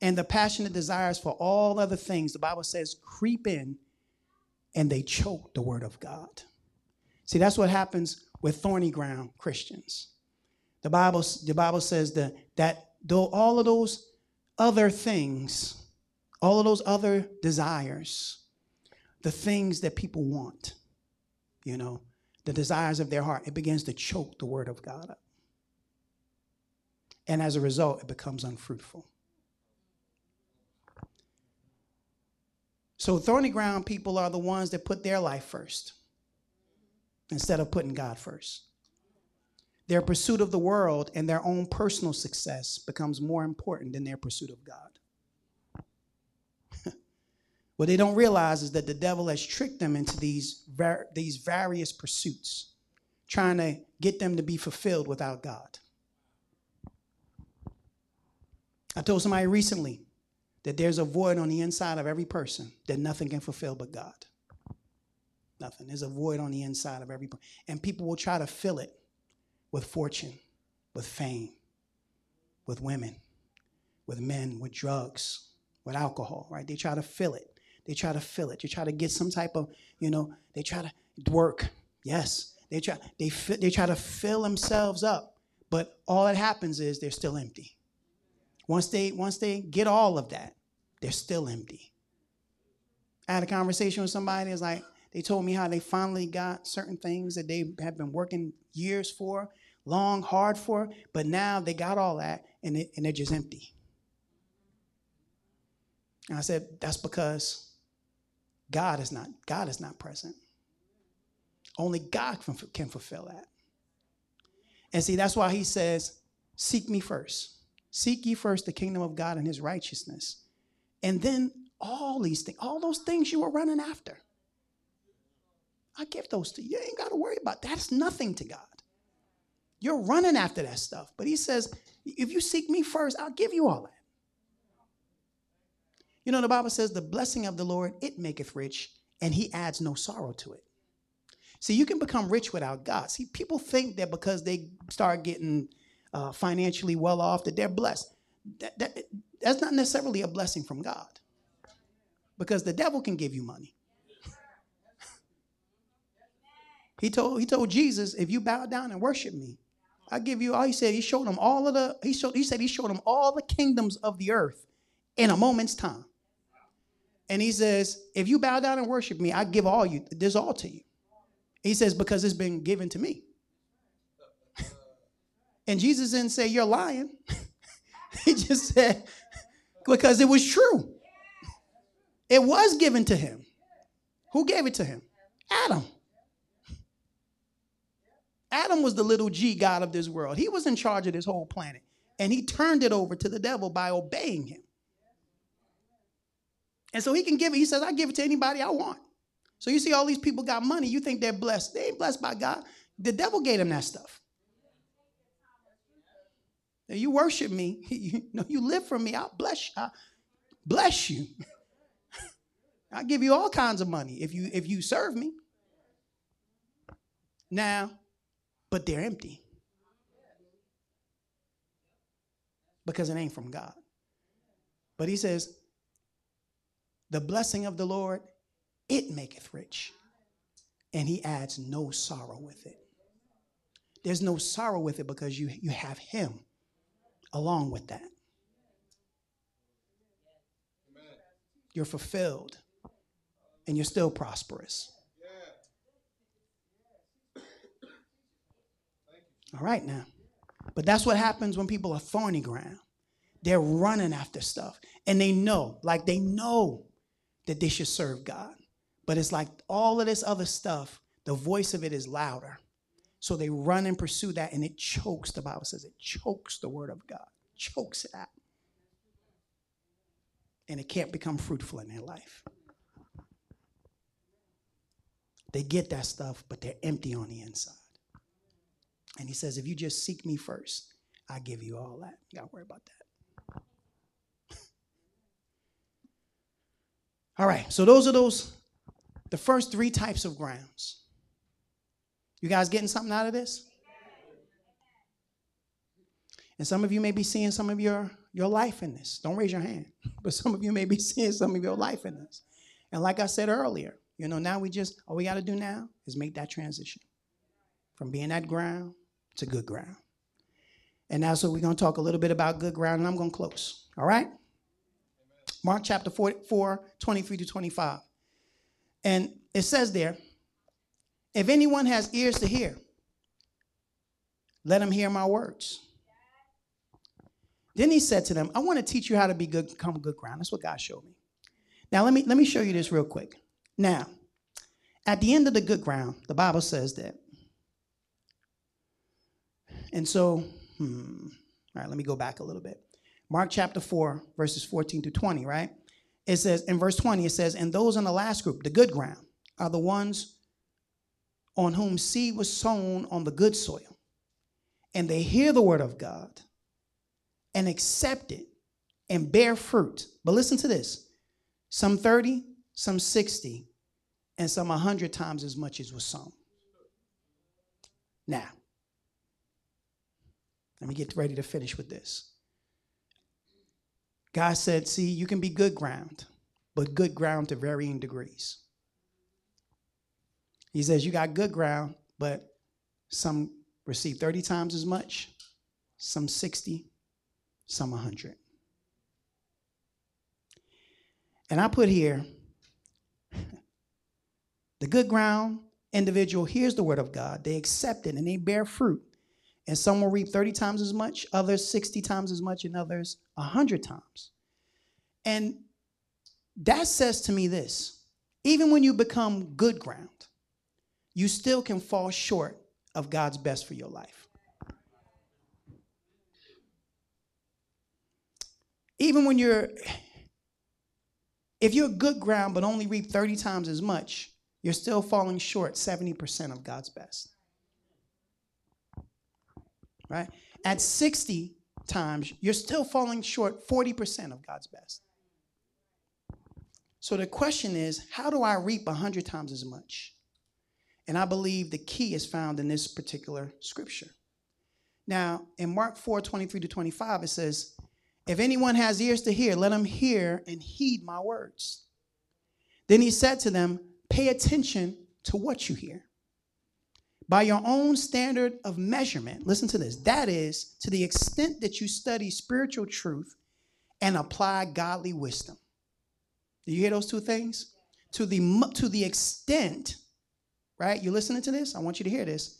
And the passionate desires for all other things, the Bible says, creep in and they choke the word of God. See, that's what happens with thorny ground Christians. The Bible, the Bible says that, that though all of those other things, all of those other desires, the things that people want, you know, the desires of their heart, it begins to choke the word of God up. And as a result, it becomes unfruitful. So, thorny ground people are the ones that put their life first instead of putting God first. Their pursuit of the world and their own personal success becomes more important than their pursuit of God. what they don't realize is that the devil has tricked them into these, these various pursuits, trying to get them to be fulfilled without God. I told somebody recently that there's a void on the inside of every person that nothing can fulfill but God. Nothing. There's a void on the inside of every person. And people will try to fill it with fortune, with fame, with women, with men, with drugs, with alcohol, right? They try to fill it. They try to fill it. They try to get some type of, you know, they try to work. Yes. They try, they, they try to fill themselves up. But all that happens is they're still empty. Once they, once they get all of that, they're still empty. I had a conversation with somebody, it's like, they told me how they finally got certain things that they have been working years for, long, hard for, but now they got all that and, it, and they're just empty. And I said, that's because God is not, God is not present. Only God can, can fulfill that. And see, that's why he says, seek me first. Seek ye first the kingdom of God and his righteousness. And then all these things, all those things you were running after. I give those to you. You ain't got to worry about that. That's nothing to God. You're running after that stuff. But he says, if you seek me first, I'll give you all that. You know, the Bible says, the blessing of the Lord, it maketh rich, and he adds no sorrow to it. See, you can become rich without God. See, people think that because they start getting uh, financially well off, that they're blessed. That, that, that's not necessarily a blessing from God because the devil can give you money. he told, he told Jesus, if you bow down and worship me, I give you all. He said he showed him all of the. He showed. He said he showed him all the kingdoms of the earth in a moment's time. And he says, if you bow down and worship me, I give all you. This all to you. He says because it's been given to me. And Jesus didn't say you're lying. he just said because it was true. It was given to him. Who gave it to him? Adam. Adam was the little g God of this world. He was in charge of this whole planet. And he turned it over to the devil by obeying him. And so he can give it, he says, I give it to anybody I want. So you see all these people got money, you think they're blessed. They ain't blessed by God. The devil gave them that stuff. Now you worship me, you know, you live for me, I'll bless you. I'll bless you. I'll give you all kinds of money if you if you serve me. Now, but they're empty because it ain't from God. But he says, the blessing of the Lord, it maketh rich, and he adds no sorrow with it. There's no sorrow with it because you, you have him along with that. You're fulfilled and you're still prosperous. All right, now. But that's what happens when people are thorny ground. They're running after stuff. And they know, like they know that they should serve God. But it's like all of this other stuff, the voice of it is louder. So they run and pursue that, and it chokes, the Bible says it chokes the word of God, chokes it out. And it can't become fruitful in their life. They get that stuff, but they're empty on the inside. And he says, if you just seek me first, I give you all that. You got to worry about that. all right, so those are those, the first three types of grounds. You guys getting something out of this? And some of you may be seeing some of your, your life in this. Don't raise your hand, but some of you may be seeing some of your life in this. And like I said earlier, you know, now we just, all we got to do now is make that transition from being that ground to good ground. And now, so we're going to talk a little bit about good ground, and I'm going to close. All right? Mark chapter 4, 23 to 25. And it says there, if anyone has ears to hear, let him hear my words. Then he said to them, I want to teach you how to be good, become good ground. That's what God showed me. Now let me let me show you this real quick. Now, at the end of the good ground, the Bible says that. And so, hmm, all right, let me go back a little bit. Mark chapter 4, verses 14 to 20, right? It says, in verse 20, it says, And those in the last group, the good ground, are the ones on whom seed was sown on the good soil. And they hear the word of God and accept it and bear fruit. But listen to this some 30, some 60, and some 100 times as much as was sown. Now, let me get ready to finish with this. God said, See, you can be good ground, but good ground to varying degrees. He says, You got good ground, but some receive 30 times as much, some 60, some 100. And I put here the good ground individual hears the word of God, they accept it, and they bear fruit. And some will reap 30 times as much, others 60 times as much, and others 100 times. And that says to me this even when you become good ground, you still can fall short of God's best for your life. Even when you're, if you're good ground but only reap 30 times as much, you're still falling short 70% of God's best. Right? At 60 times, you're still falling short 40% of God's best. So the question is, how do I reap 100 times as much? And I believe the key is found in this particular scripture. Now, in Mark 4 23 to 25, it says, If anyone has ears to hear, let him hear and heed my words. Then he said to them, Pay attention to what you hear. By your own standard of measurement, listen to this that is, to the extent that you study spiritual truth and apply godly wisdom. Do you hear those two things? To the, to the extent right? You listening to this? I want you to hear this.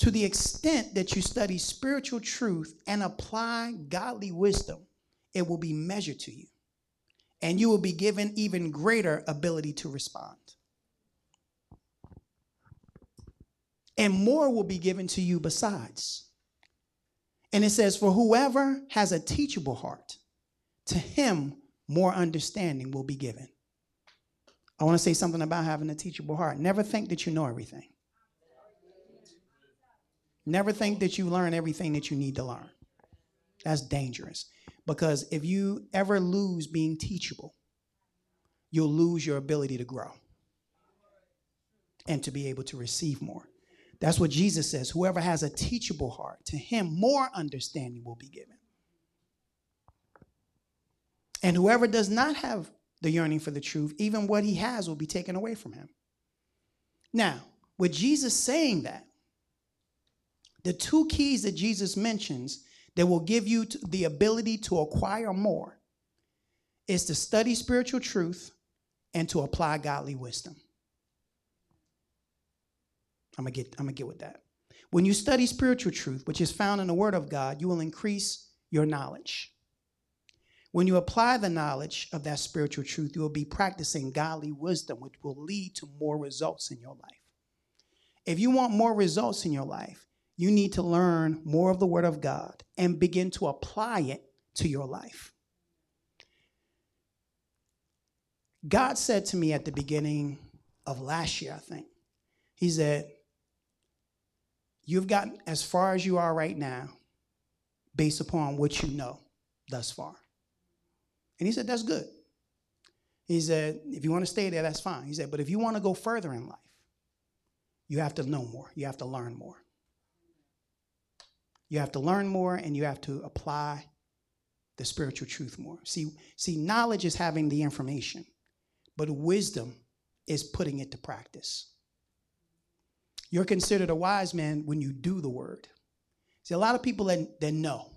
To the extent that you study spiritual truth and apply godly wisdom, it will be measured to you. And you will be given even greater ability to respond. And more will be given to you besides. And it says, For whoever has a teachable heart, to him more understanding will be given. I want to say something about having a teachable heart. Never think that you know everything. Never think that you learn everything that you need to learn. That's dangerous. Because if you ever lose being teachable, you'll lose your ability to grow and to be able to receive more. That's what Jesus says. Whoever has a teachable heart, to him more understanding will be given. And whoever does not have the yearning for the truth, even what he has will be taken away from him. Now, with Jesus saying that, the two keys that Jesus mentions that will give you the ability to acquire more is to study spiritual truth and to apply godly wisdom. I'm gonna get I'm gonna get with that. When you study spiritual truth, which is found in the Word of God, you will increase your knowledge. When you apply the knowledge of that spiritual truth, you will be practicing godly wisdom, which will lead to more results in your life. If you want more results in your life, you need to learn more of the Word of God and begin to apply it to your life. God said to me at the beginning of last year, I think, He said, You've gotten as far as you are right now based upon what you know thus far. And he said, That's good. He said, If you want to stay there, that's fine. He said, But if you want to go further in life, you have to know more, you have to learn more. You have to learn more and you have to apply the spiritual truth more. See, see, knowledge is having the information, but wisdom is putting it to practice. You're considered a wise man when you do the word. See, a lot of people that, that know.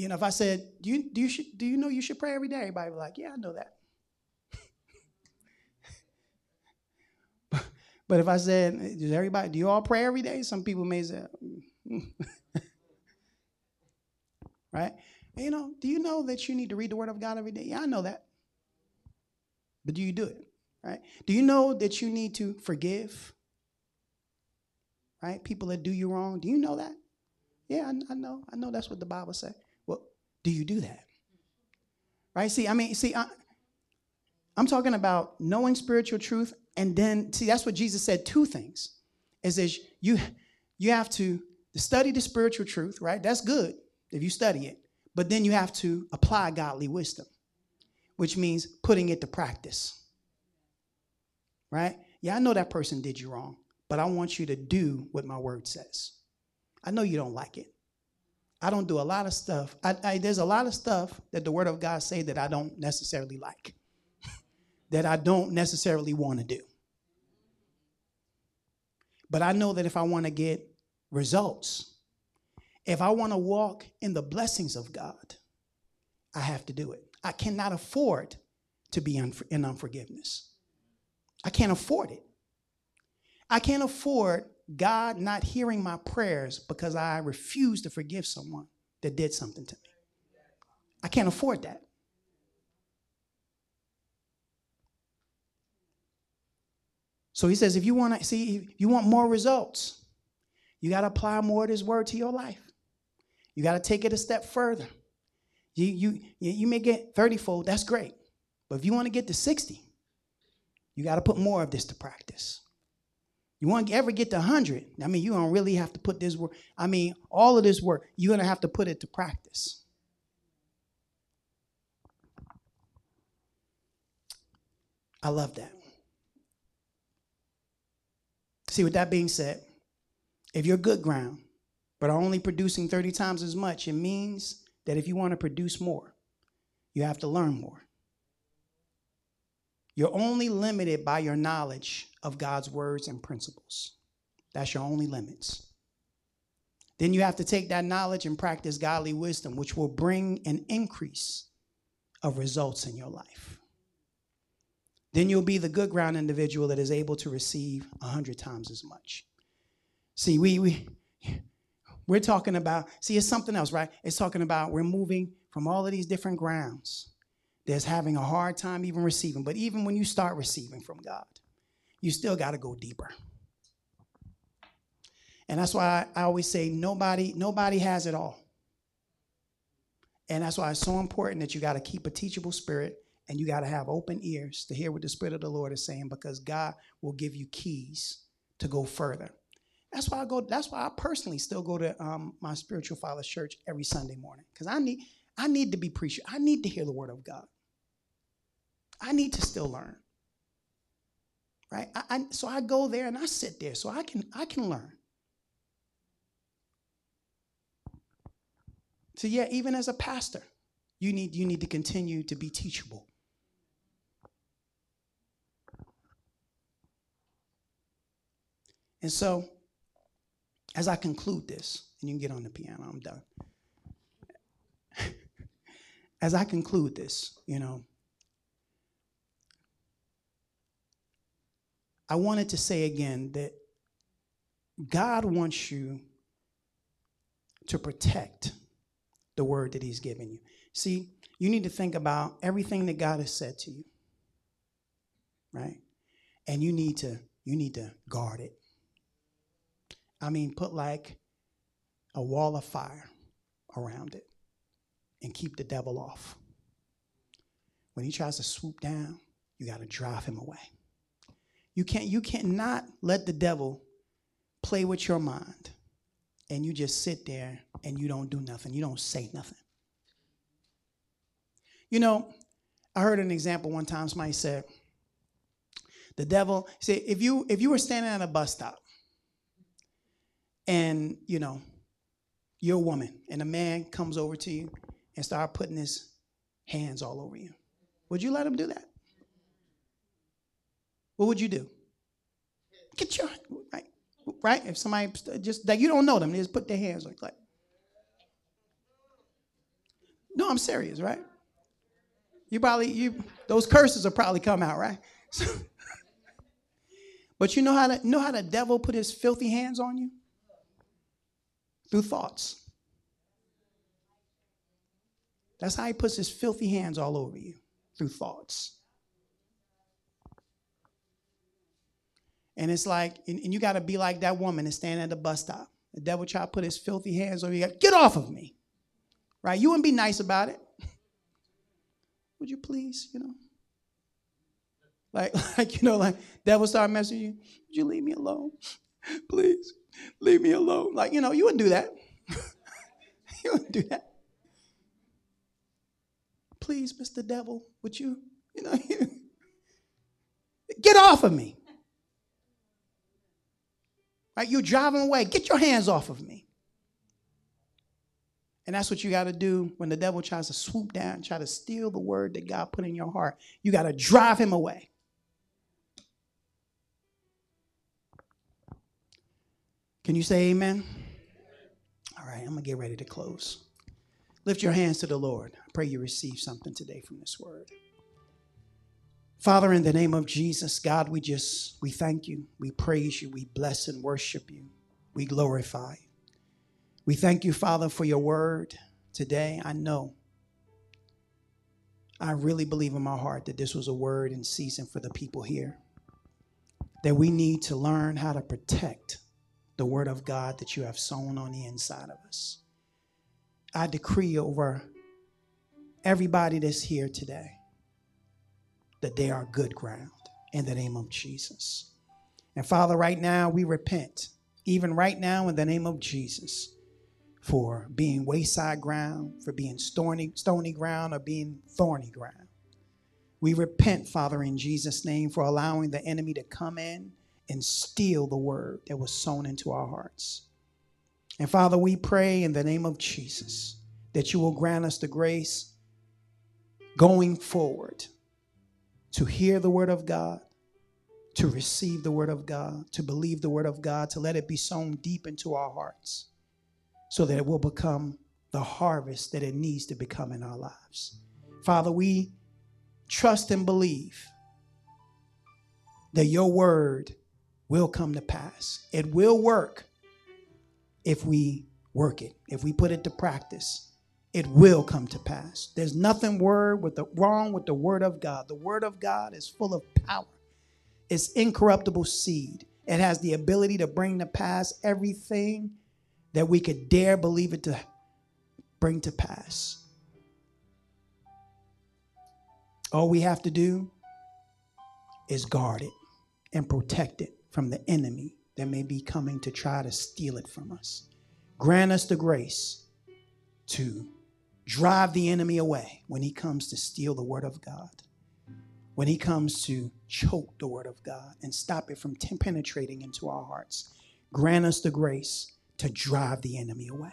You know, if I said, do you, do, you, do you know you should pray every day? Everybody would be like, yeah, I know that. But if I said, does everybody, do you all pray every day? Some people may say, right? You know, do you know that you need to read the Word of God every day? Yeah, I know that. But do you do it? Right? Do you know that you need to forgive? Right? People that do you wrong. Do you know that? Yeah, I, I know. I know that's what the Bible says. Do you do that? Right? See, I mean, see, I, I'm talking about knowing spiritual truth and then see that's what Jesus said two things. Is that you you have to study the spiritual truth, right? That's good if you study it. But then you have to apply godly wisdom, which means putting it to practice. Right? Yeah, I know that person did you wrong, but I want you to do what my word says. I know you don't like it. I don't do a lot of stuff. I, I, there's a lot of stuff that the Word of God say that I don't necessarily like that I don't necessarily want to do. But I know that if I want to get results, if I want to walk in the blessings of God, I have to do it. I cannot afford to be in unforgiveness. I can't afford it. I can't afford God not hearing my prayers because I refuse to forgive someone that did something to me. I can't afford that. So he says, if you want to see, you want more results, you got to apply more of this word to your life. You got to take it a step further. You, you, you may get 30 fold, that's great. But if you want to get to 60, you got to put more of this to practice. You won't ever get to 100, I mean, you don't really have to put this work. I mean, all of this work, you're going to have to put it to practice. I love that. See, with that being said, if you're good ground, but are only producing 30 times as much, it means that if you want to produce more, you have to learn more. You're only limited by your knowledge of God's words and principles. That's your only limits. Then you have to take that knowledge and practice godly wisdom, which will bring an increase of results in your life then you'll be the good ground individual that is able to receive a hundred times as much. See, we we we're talking about, see, it's something else, right? It's talking about we're moving from all of these different grounds. There's having a hard time even receiving. But even when you start receiving from God, you still got to go deeper. And that's why I, I always say nobody, nobody has it all. And that's why it's so important that you got to keep a teachable spirit and you got to have open ears to hear what the Spirit of the Lord is saying because God will give you keys to go further. That's why I go. That's why I personally still go to um, my spiritual father's church every Sunday morning because I need I need to be preached. I need to hear the word of God. I need to still learn. Right. I, I, so I go there and I sit there so I can I can learn. So yeah, even as a pastor, you need you need to continue to be teachable. And so, as I conclude this, and you can get on the piano, I'm done. As I conclude this, you know, I wanted to say again that God wants you to protect the word that He's given you. See, you need to think about everything that God has said to you, right? And you need to you need to guard it. I mean, put like a wall of fire around it and keep the devil off. When he tries to swoop down, you got to drive him away. You can't you cannot let the devil play with your mind and you just sit there and you don't do nothing. You don't say nothing. You know, I heard an example one time somebody said the devil said if you if you were standing at a bus stop and you know, you're a woman, and a man comes over to you and start putting his hands all over you. Would you let him do that? What would you do? Get your right, right. If somebody just that you don't know them, they just put their hands like that. No, I'm serious, right? You probably you those curses will probably come out, right? but you know how to know how the devil put his filthy hands on you? Through thoughts. That's how he puts his filthy hands all over you through thoughts. And it's like, and, and you got to be like that woman that's standing at the bus stop. The devil try to put his filthy hands over you. Get off of me. Right? You wouldn't be nice about it. Would you please, you know? Like, like you know, like devil start messing you. Would you leave me alone? Please, leave me alone. Like, you know, you wouldn't do that. you wouldn't do that please, Mr. Devil, would you, you know, get off of me. Right? You're driving away. Get your hands off of me. And that's what you got to do when the devil tries to swoop down, try to steal the word that God put in your heart. You got to drive him away. Can you say amen? All right, I'm going to get ready to close. Lift your hands to the Lord. I pray you receive something today from this word. Father, in the name of Jesus, God, we just, we thank you. We praise you. We bless and worship you. We glorify. We thank you, Father, for your word today. I know, I really believe in my heart that this was a word in season for the people here. That we need to learn how to protect the word of God that you have sown on the inside of us. I decree over everybody that's here today that they are good ground in the name of Jesus. And Father, right now we repent, even right now in the name of Jesus, for being wayside ground, for being stony, stony ground, or being thorny ground. We repent, Father, in Jesus' name, for allowing the enemy to come in and steal the word that was sown into our hearts. And Father, we pray in the name of Jesus that you will grant us the grace going forward to hear the word of God, to receive the word of God, to believe the word of God, to let it be sown deep into our hearts so that it will become the harvest that it needs to become in our lives. Father, we trust and believe that your word will come to pass. It will work if we work it, if we put it to practice, it will come to pass. There's nothing word with the, wrong with the word of God. The word of God is full of power. It's incorruptible seed. It has the ability to bring to pass everything that we could dare believe it to bring to pass. All we have to do is guard it and protect it from the enemy that may be coming to try to steal it from us. Grant us the grace to drive the enemy away when he comes to steal the word of God, when he comes to choke the word of God and stop it from t- penetrating into our hearts. Grant us the grace to drive the enemy away.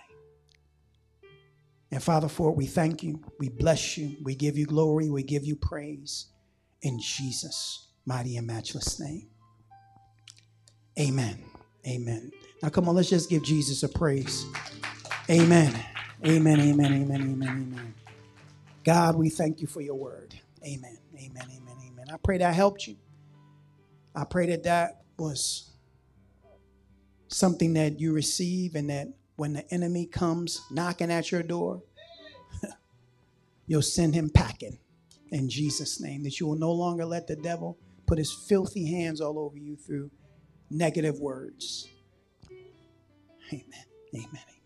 And Father, for it, we thank you. We bless you. We give you glory. We give you praise in Jesus' mighty and matchless name. Amen. Amen. Now, come on, let's just give Jesus a praise. Amen. Amen. Amen. Amen. Amen. Amen. God, we thank you for your word. Amen. Amen. Amen. Amen. I pray that helped you. I pray that that was something that you receive and that when the enemy comes knocking at your door, you'll send him packing in Jesus' name. That you will no longer let the devil put his filthy hands all over you through negative words. Amen. Amen.